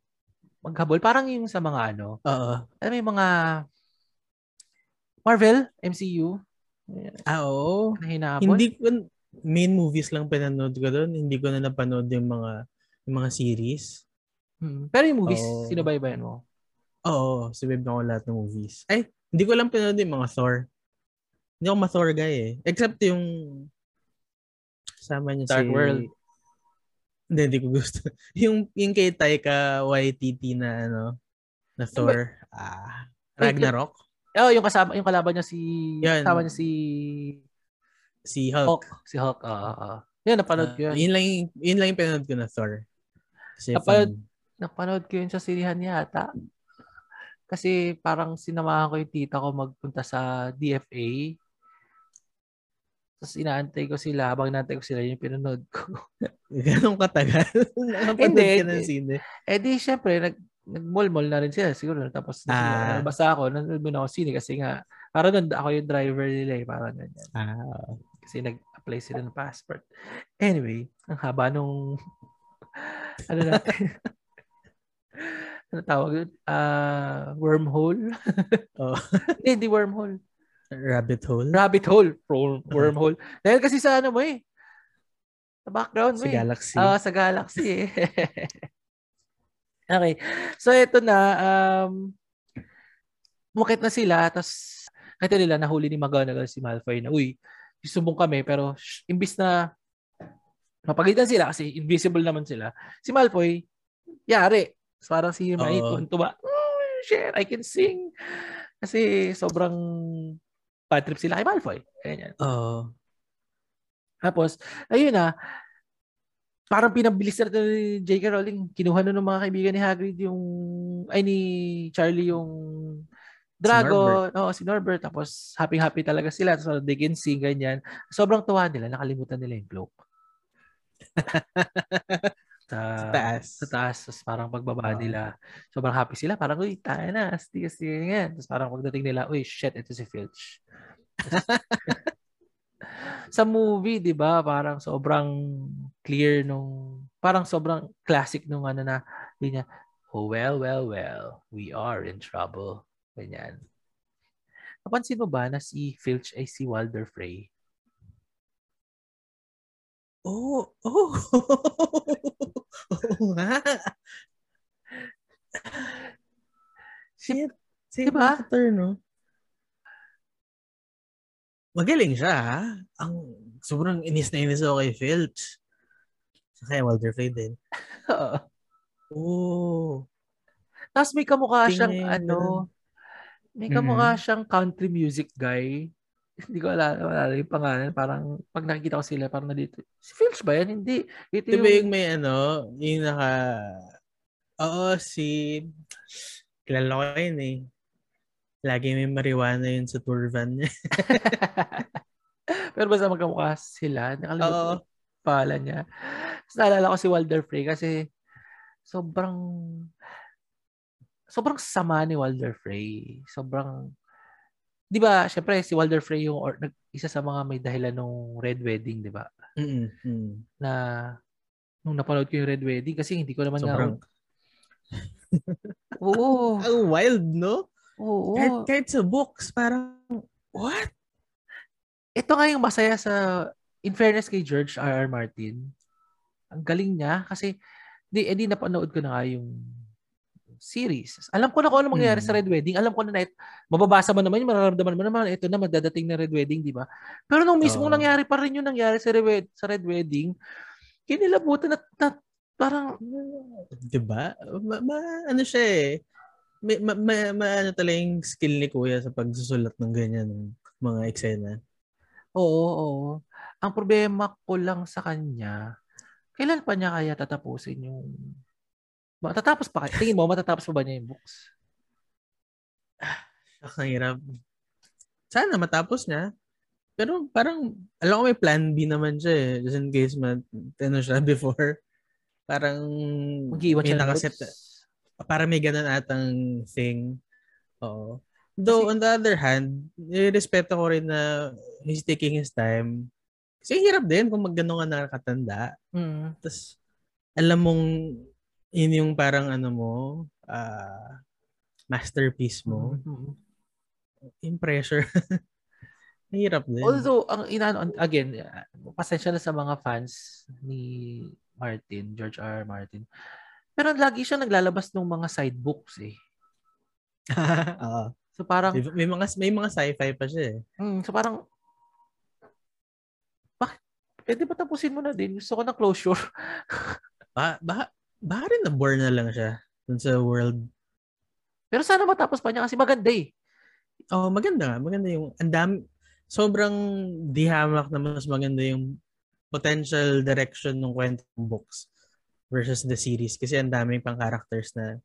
Speaker 1: maghabol. Parang yung sa mga ano.
Speaker 2: Oo.
Speaker 1: Alam mo yung mga Marvel, MCU.
Speaker 2: Ah, oo.
Speaker 1: Na
Speaker 2: Hindi ko, main movies lang pinanood ko doon. Hindi ko na napanood yung mga yung mga series.
Speaker 1: Hmm. Pero yung movies, oh. sinubaybayan mo?
Speaker 2: Oo, subib na ko lahat ng movies. Ay, hindi ko lang pinanood yung mga Thor. Hindi ako ma-Thor guy eh. Except yung sama niya
Speaker 1: Dark si... World.
Speaker 2: Hindi, hindi ko gusto. yung, yung kay Taika Waititi na ano, na Thor. Ah, Ragnarok.
Speaker 1: Oh, yung kasama, yung kalaban niya si,
Speaker 2: Yan.
Speaker 1: kasama niya si
Speaker 2: si Hulk. Hulk.
Speaker 1: Si Hulk, oo. Uh, uh. Yan, napanood uh, ko
Speaker 2: yan. Yun lang, yun lang yung pinanood ko na Thor.
Speaker 1: Kasi napanood, fun. napanood ko yun sa sinihan yata. Kasi parang sinamahan ko yung tita ko magpunta sa DFA. Tapos inaantay ko sila. Habang inaantay ko sila, yung pinanood ko.
Speaker 2: Ganong katagal?
Speaker 1: Hindi. Ka ng sine. Eh di, syempre, nag, nag-mall-mall na rin sila. Siguro, tapos ah. basta ako, nanood muna ako sine kasi nga, parang nun, ako yung driver nila eh. Parang ganyan.
Speaker 2: Ah.
Speaker 1: Kasi nag-apply sila ng passport. Anyway, ang haba nung ano natin? ano tawag yun? Uh, wormhole?
Speaker 2: oh.
Speaker 1: hindi, hindi wormhole.
Speaker 2: Rabbit hole?
Speaker 1: Rabbit hole. Wormhole. Dahil kasi sa ano mo eh. Sa background mo
Speaker 2: sa
Speaker 1: eh.
Speaker 2: Galaxy.
Speaker 1: Uh, sa Galaxy eh. Okay. So, ito na. Um, Mukit na sila. Tapos, kahit nila nahuli ni McGonagall si Malfoy na, uy, sumbong kami. Pero, sh- imbis na mapagitan sila kasi invisible naman sila. Si Malfoy, yari. So, parang si Hermione, uh, tuba, oh, shit, I can sing. Kasi sobrang bad trip sila kay Malfoy. Ganyan.
Speaker 2: Oo. Uh,
Speaker 1: Tapos, ayun na, parang pinabilis na ni J.K. Rowling. Kinuha na ng mga kaibigan ni Hagrid yung, ay ni Charlie yung Dragon, si oh, si Norbert. Tapos, happy-happy talaga sila. So, they can sing, ganyan. Sobrang tuwa nila. Nakalimutan nila yung cloak.
Speaker 2: sa, sa taas.
Speaker 1: Sa taas. Tapos parang pagbaba oh. nila, sobrang happy sila. Parang, uy, tayo na. Asti, asti, ganyan. Tapos parang pagdating nila, uy, shit, ito si Filch. sa movie, 'di ba, parang sobrang clear nung parang sobrang classic nung ano na niya, oh well, well, well, we are in trouble. Ganyan. Napansin mo ba na si Filch ay si Walder Frey?
Speaker 2: Oh, oh. Oo nga. Shit. Same diba? actor, no? Magaling siya, ha? Ang sobrang inis na inis ako kay Filch. Sa kay Walter Frey din. Oo. oh.
Speaker 1: Tapos may kamukha Tingin siyang, ano, may kamukha mm-hmm. siyang country music guy hindi ko alala, alala yung pangalan. Parang pag nakikita ko sila, parang nandito. Si Filch ba yan? Hindi.
Speaker 2: Ito diba yung... yung may ano, yung naka... Oo, si... Kilala ko yun eh. Lagi may marijuana yun sa tour van niya.
Speaker 1: Pero basta magkamukha sila. Nakalimutan ko pala niya. Tapos naalala ko si Walder Frey kasi sobrang sobrang sama ni Walder Frey. Sobrang 'di ba, syempre si Walder Frey yung or, isa sa mga may dahilan ng Red Wedding, 'di ba?
Speaker 2: Mm-hmm.
Speaker 1: Na nung napanood ko yung Red Wedding kasi hindi ko naman
Speaker 2: Sobrang...
Speaker 1: nga Oo.
Speaker 2: Ang wild, no?
Speaker 1: Oo.
Speaker 2: Kahit, kahit sa books, parang, what?
Speaker 1: Ito nga yung masaya sa, in fairness kay George R. R. Martin, ang galing niya kasi, di, edi napanood ko na nga yung series. Alam ko na kung ano mangyayari hmm. sa Red Wedding. Alam ko na na mababasa mo naman mararamdaman mo naman, ito na, magdadating na Red Wedding, di ba? Pero nung mismo oh. nangyari pa rin yung nangyari sa Red, sa Red Wedding, kinilabutan at, at parang...
Speaker 2: Di ba? Ma, ma, ano siya eh. May, ma, ma, ma, ano talaga yung skill ni Kuya sa pagsusulat ng ganyan ng mga eksena.
Speaker 1: Oo, oo. Ang problema ko lang sa kanya, kailan pa niya kaya tatapusin yung Matatapos pa kayo? Tingin mo, matatapos pa ba niya yung books?
Speaker 2: Ah, ang hirap. Sana matapos niya. Pero parang, alam ko may plan B naman siya eh. Just in case man, ano siya before. Parang,
Speaker 1: Mag-iwan siya nakaset.
Speaker 2: Para may ganun atang thing. Oo. Though, Kasi, on the other hand, respeto ko rin na he's taking his time. Kasi hirap din kung magganong ka nakakatanda.
Speaker 1: Mm.
Speaker 2: Tapos, alam mong yun yung parang ano mo, uh, masterpiece mo, mm-hmm. yung pressure. Hirap din.
Speaker 1: Although, ang inano, again, pasensya na sa mga fans ni Martin, George R. R. Martin. Pero lagi siya naglalabas ng mga side books eh.
Speaker 2: Oo.
Speaker 1: so parang
Speaker 2: may, may mga may mga sci-fi pa siya eh.
Speaker 1: Mm, so parang bakit pwede ba tapusin mo na din? Gusto ko ng closure.
Speaker 2: ba, ba, ba rin na bore na lang siya dun sa world.
Speaker 1: Pero sana matapos pa niya kasi maganda eh.
Speaker 2: Oh, maganda nga. Maganda yung andam sobrang dihamak na mas maganda yung potential direction ng kwentong books versus the series kasi ang daming pang characters na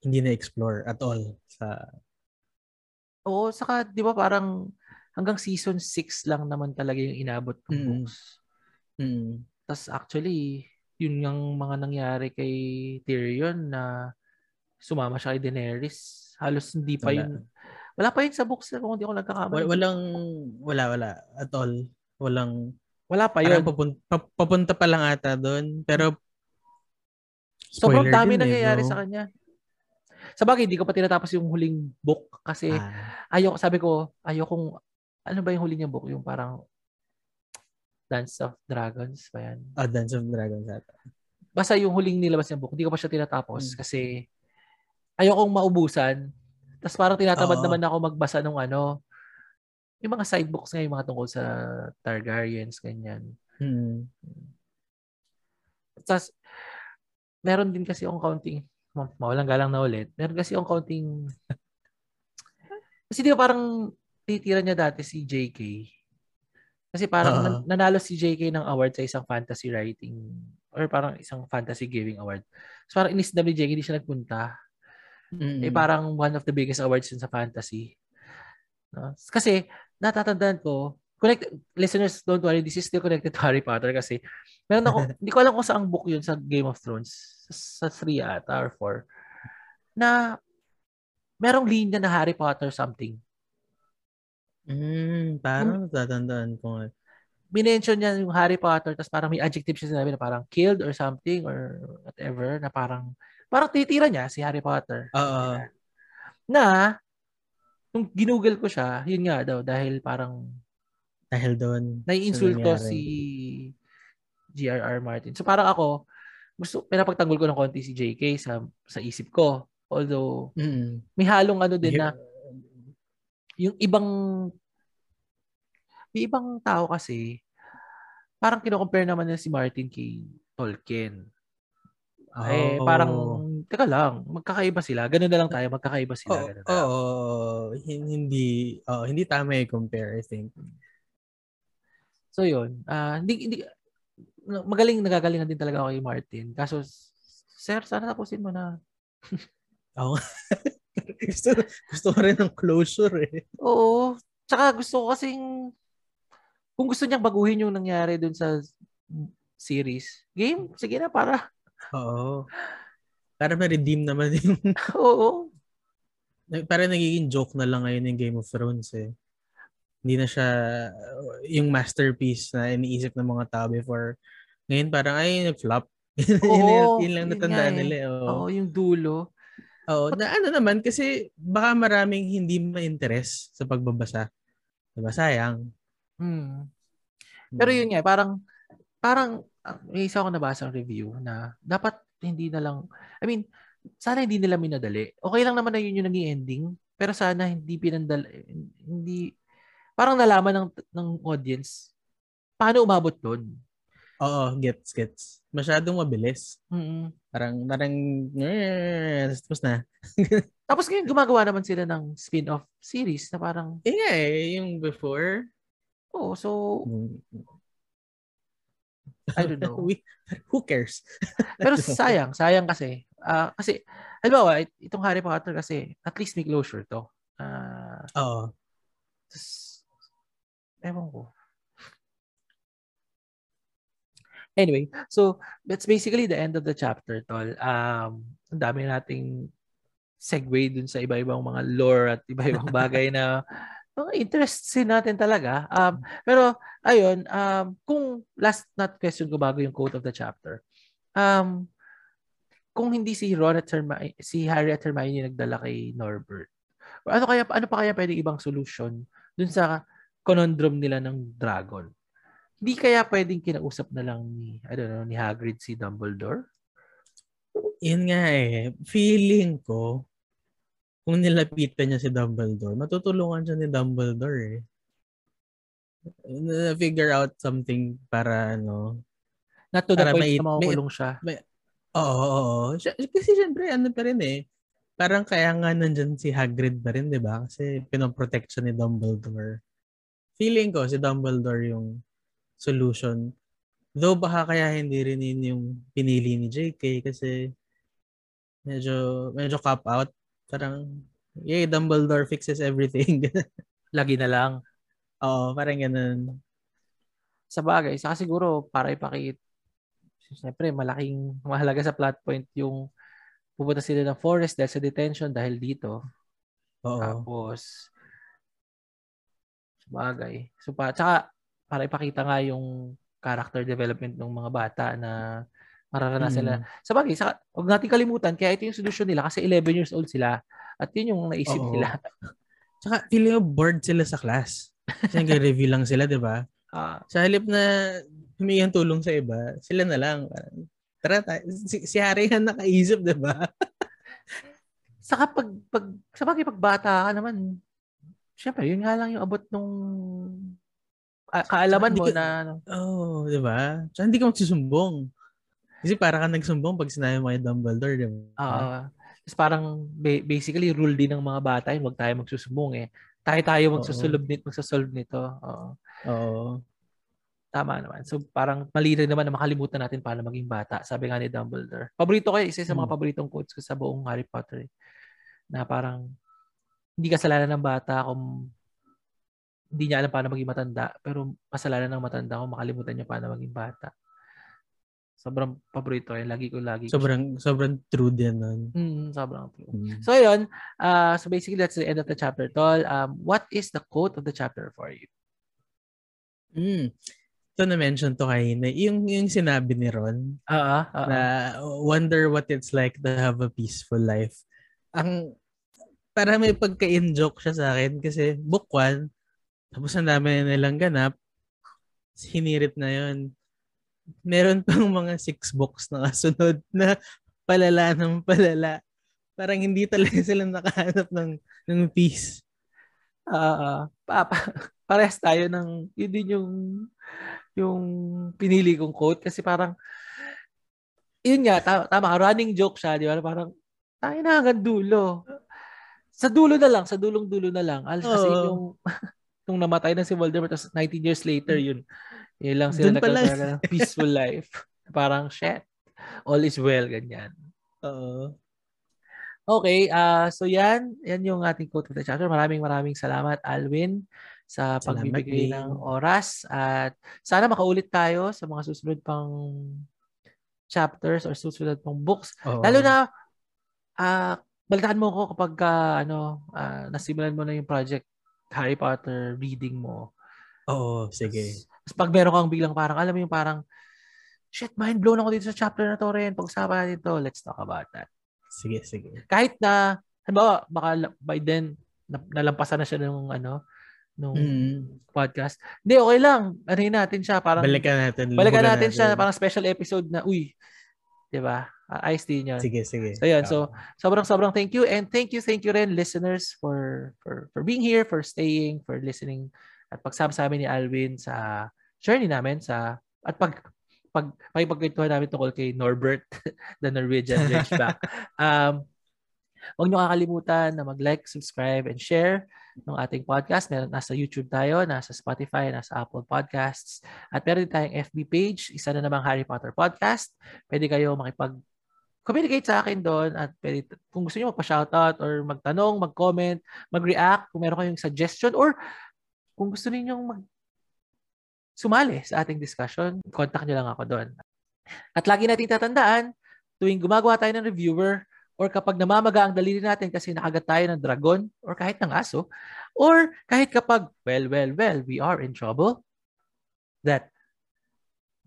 Speaker 2: hindi na-explore at all sa
Speaker 1: Oo, saka 'di ba parang hanggang season 6 lang naman talaga yung inabot ng mm. books.
Speaker 2: Mm.
Speaker 1: Tapos actually, yun yung mga nangyari kay Tyrion na sumama siya kay Daenerys. Halos hindi pa Wala. yun. Wala pa yun sa books kung hindi ako nagkakamali.
Speaker 2: Walang, wala, wala. At all. Walang,
Speaker 1: wala pa yun.
Speaker 2: Papunta, papunta pa lang ata doon. Pero,
Speaker 1: sobrang dami din, nangyayari eh, sa kanya. Sa bagay, hindi ko pa tinatapos yung huling book kasi ah. ayoko, sabi ko, ayokong, ano ba yung huling niya book? Yung parang Dance of Dragons ba yan?
Speaker 2: Ah, Dance of Dragons ata.
Speaker 1: Basta yung huling nilabas niya book, hindi ko pa siya tinatapos hmm. kasi ayokong maubusan. Tapos parang tinatamad Oo. naman ako magbasa ng ano, yung mga side books nga, yung mga tungkol sa Targaryens, ganyan.
Speaker 2: Hmm.
Speaker 1: Tapos, meron din kasi yung counting, mawalang galang na ulit. Meron kasi yung counting kasi di ba parang titira niya dati si JK. Kasi parang uh, nan- nanalo si JK ng award sa isang fantasy writing or parang isang fantasy giving award. So parang inis ni JK, hindi siya nagpunta. Mm-hmm. Eh parang one of the biggest awards yun sa fantasy. No? Kasi natatandaan ko, connect listeners don't worry this is still connected to Harry Potter kasi meron ako hindi ko alam kung saang book yun sa Game of Thrones sa 3 ata or 4 na merong linya na Harry Potter something.
Speaker 2: Mm, parang natatandaan ko nga.
Speaker 1: Minention niya yung Harry Potter tapos parang may adjective siya sinabi na parang killed or something or whatever na parang parang titira niya si Harry Potter.
Speaker 2: Oo.
Speaker 1: Na nung ginugol ko siya, yun nga daw dahil parang
Speaker 2: dahil doon
Speaker 1: naiinsulto si GRR Martin. So parang ako, gusto pinapagtanggol ko ng konti si JK sa sa isip ko. Although
Speaker 2: mm.
Speaker 1: may halong ano din na yung ibang may ibang tao kasi parang kino-compare naman nila si Martin kay Tolkien. Oh. Eh parang teka lang, magkakaiba sila. Ganun na lang tayo, magkakaiba sila.
Speaker 2: Oo, oh, oh, hindi oh, hindi tama i-compare, I think.
Speaker 1: So yun, uh, hindi, hindi magaling nagagalingan din talaga ako kay Martin. Kaso, sir, sana tapusin mo na.
Speaker 2: Oo. gusto, gusto ko rin ng closure eh.
Speaker 1: Oo. Tsaka gusto ko kasing kung gusto niyang baguhin yung nangyari dun sa series, game, sige na para.
Speaker 2: Oo. Para ma-redeem naman yung...
Speaker 1: Oo.
Speaker 2: Para nagiging joke na lang ngayon yung Game of Thrones eh. Hindi na siya yung masterpiece na iniisip ng mga tao before ngayon parang ay nag-flop.
Speaker 1: Oo,
Speaker 2: yun, lang natandaan eh. nila. Eh. Oo.
Speaker 1: Oo, yung dulo.
Speaker 2: Oo, na ano naman kasi baka maraming hindi ma-interest sa pagbabasa. Diba? Sayang.
Speaker 1: Hmm. Pero yun nga, parang parang uh, may isa ako nabasa review na dapat hindi na lang I mean, sana hindi nila minadali. Okay lang naman na yun yung naging ending, pero sana hindi pinandal hindi parang nalaman ng ng audience paano umabot doon.
Speaker 2: Oo, gets, gets. Masyadong mabilis.
Speaker 1: Mm-hmm.
Speaker 2: Parang, parang, tapos na.
Speaker 1: tapos ngayon, gumagawa naman sila ng spin-off series na parang...
Speaker 2: Eh, yeah, eh, yung before.
Speaker 1: Oo, oh, so... I don't know.
Speaker 2: We, who cares?
Speaker 1: Pero sayang, sayang kasi. Uh, kasi, halimbawa, itong Harry Potter kasi, at least may closure to. Uh,
Speaker 2: Oo.
Speaker 1: Tapos, ewan ko. Anyway, so that's basically the end of the chapter, tol. Um, ang dami nating segue dun sa iba-ibang mga lore at iba-ibang bagay na mga interests natin talaga. Um, pero, ayun, um, kung last not question ko bago yung quote of the chapter, um, kung hindi si Ron at Hermione, si Harry at Hermione nagdala kay Norbert, ano kaya ano pa kaya pwedeng ibang solution dun sa conundrum nila ng dragon? Hindi kaya pwedeng kinausap na lang ni I don't know, ni Hagrid si Dumbledore?
Speaker 2: Yun nga eh. Feeling ko, kung nilapitan niya si Dumbledore, matutulungan siya ni Dumbledore eh. Figure out something para ano.
Speaker 1: Not to the point may, na makukulong siya.
Speaker 2: May, oo, oo, oo. Kasi syempre, ano pa rin eh. Parang kaya nga nandyan si Hagrid pa rin, di ba? Kasi pinoprotect siya ni Dumbledore. Feeling ko, si Dumbledore yung solution. Though baka kaya hindi rin yun yung pinili ni JK kasi medyo medyo cop out. Parang, yay, Dumbledore fixes everything.
Speaker 1: Lagi na lang.
Speaker 2: Oo, parang ganun.
Speaker 1: Sa bagay, saka siguro para ipakita, siyempre malaking mahalaga sa plot point yung pupunta sila ng forest dahil sa detention dahil dito.
Speaker 2: Oo.
Speaker 1: Tapos, bagay. So, pa, tsaka, para ipakita nga yung character development ng mga bata na mararanasan mm. nila. Sa bagay, sa, huwag natin kalimutan, kaya ito yung solution nila kasi 11 years old sila at yun yung naisip Oo. nila.
Speaker 2: Tsaka, feeling mo bored sila sa class. Kasi nag-review lang sila, di ba? Uh, sa halip na humingi tulong sa iba, sila na lang. Tara, si, si Harry nga nakaisip, di ba?
Speaker 1: Saka pag, pag, sa bagay, pag bata ka naman, syempre, yun nga lang yung abot nung kaalaman mo ka, na... Ano.
Speaker 2: Oh, di ba? So, hindi ka magsusumbong. Kasi para ka nagsumbong pag sinabi mo kay Dumbledore, di ba?
Speaker 1: Oo. Uh, Tapos parang basically rule din ng mga bata yun, huwag tayo magsusumbong eh. Tayo tayo magsusolve nito, magsasolve nito. Oo.
Speaker 2: Oo
Speaker 1: tama naman. So parang mali rin naman na makalimutan natin paano maging bata. Sabi nga ni Dumbledore. Paborito ko, isa sa mga hmm. paboritong quotes ko sa buong Harry Potter. Na parang hindi kasalanan ng bata kung hindi niya alam paano maging matanda. Pero kasalanan ng matanda kung makalimutan niya paano maging bata. Sobrang paborito ko Lagi ko, lagi
Speaker 2: Sobrang, ko sobrang true din nun.
Speaker 1: Mm, sobrang true. Mm. So, yun. Uh, so, basically, that's the end of the chapter, Tol. Um, what is the quote of the chapter for you?
Speaker 2: Mm ito na-mention to kanina, yung, yung sinabi ni Ron,
Speaker 1: uh, uh,
Speaker 2: na wonder what it's like to have a peaceful life. Ang, para may pagka-in-joke siya sa akin kasi book one, tapos ang dami na nilang ganap, hinirit na yon Meron pang mga six books na kasunod na palala ng palala. Parang hindi talaga sila nakahanap ng, ng peace.
Speaker 1: Uh, pa, pa, parehas tayo ng, yun din yung yung pinili kong quote kasi parang yun nga, tama, tama running joke siya, di ba? Parang, tayo na hanggang dulo. Sa dulo na lang, sa dulong-dulo na lang. Alas kasi uh, yung, nung namatay na si Voldemort, tapos 19 years later, yun. Yun lang sila nagkakaroon ng peaceful life. Parang, shit, all is well, ganyan.
Speaker 2: Oo.
Speaker 1: Okay, uh, so yan, yan yung ating quote of the chapter. Maraming maraming salamat, Alwin sa pagbibigay ng oras at sana makaulit tayo sa mga susunod pang chapters or susunod pang books. Oo. Lalo na uh, balitaan mo ako kapag uh, ano uh, nasimulan mo na yung project Harry Potter reading mo.
Speaker 2: Oo, sige.
Speaker 1: Tapos pag meron kang biglang parang alam mo yung parang shit, mind blown ako dito sa chapter na to rin. Pag-usapan natin to. Let's talk about that.
Speaker 2: Sige, sige.
Speaker 1: Kahit na, halimbawa, baka by then, nalampasan na siya ng ano, nung mm. podcast. Hindi, okay lang. Ano natin siya. Parang,
Speaker 2: balikan natin.
Speaker 1: Balikan natin, natin siya. Parang special episode na, uy, di ba? Uh, ayos din yun.
Speaker 2: Sige, sige.
Speaker 1: So, yun. So, sobrang, sobrang thank you. And thank you, thank you rin, listeners, for, for, for being here, for staying, for listening, at pagsama sa amin ni Alvin sa journey namin sa, at pag, pag, pagpagkwentuhan namin tungkol kay Norbert, the Norwegian Ridgeback. um, Huwag niyo kakalimutan na mag-like, subscribe, and share ng ating podcast. Meron, nasa YouTube tayo, nasa Spotify, nasa Apple Podcasts. At meron din tayong FB page, isa na namang Harry Potter Podcast. Pwede kayo makipag communicate sa akin doon at pwede, kung gusto niyo magpa-shoutout or magtanong, mag-comment, mag-react, kung meron kayong suggestion or kung gusto niyo mag sumali sa ating discussion, contact niyo lang ako doon. At lagi nating tatandaan, tuwing gumagawa tayo ng reviewer, or kapag namamaga ang daliri natin kasi nakagat tayo ng dragon or kahit ng aso, or kahit kapag, well, well, well, we are in trouble, that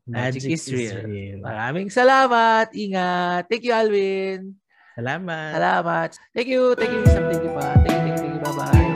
Speaker 1: Magic, Magic is, real. is real. Maraming salamat. Ingat. Thank you, Alvin.
Speaker 2: Salamat.
Speaker 1: Salamat. Thank you. Thank you. Thank you pa. Thank you, thank you, thank you. Bye-bye.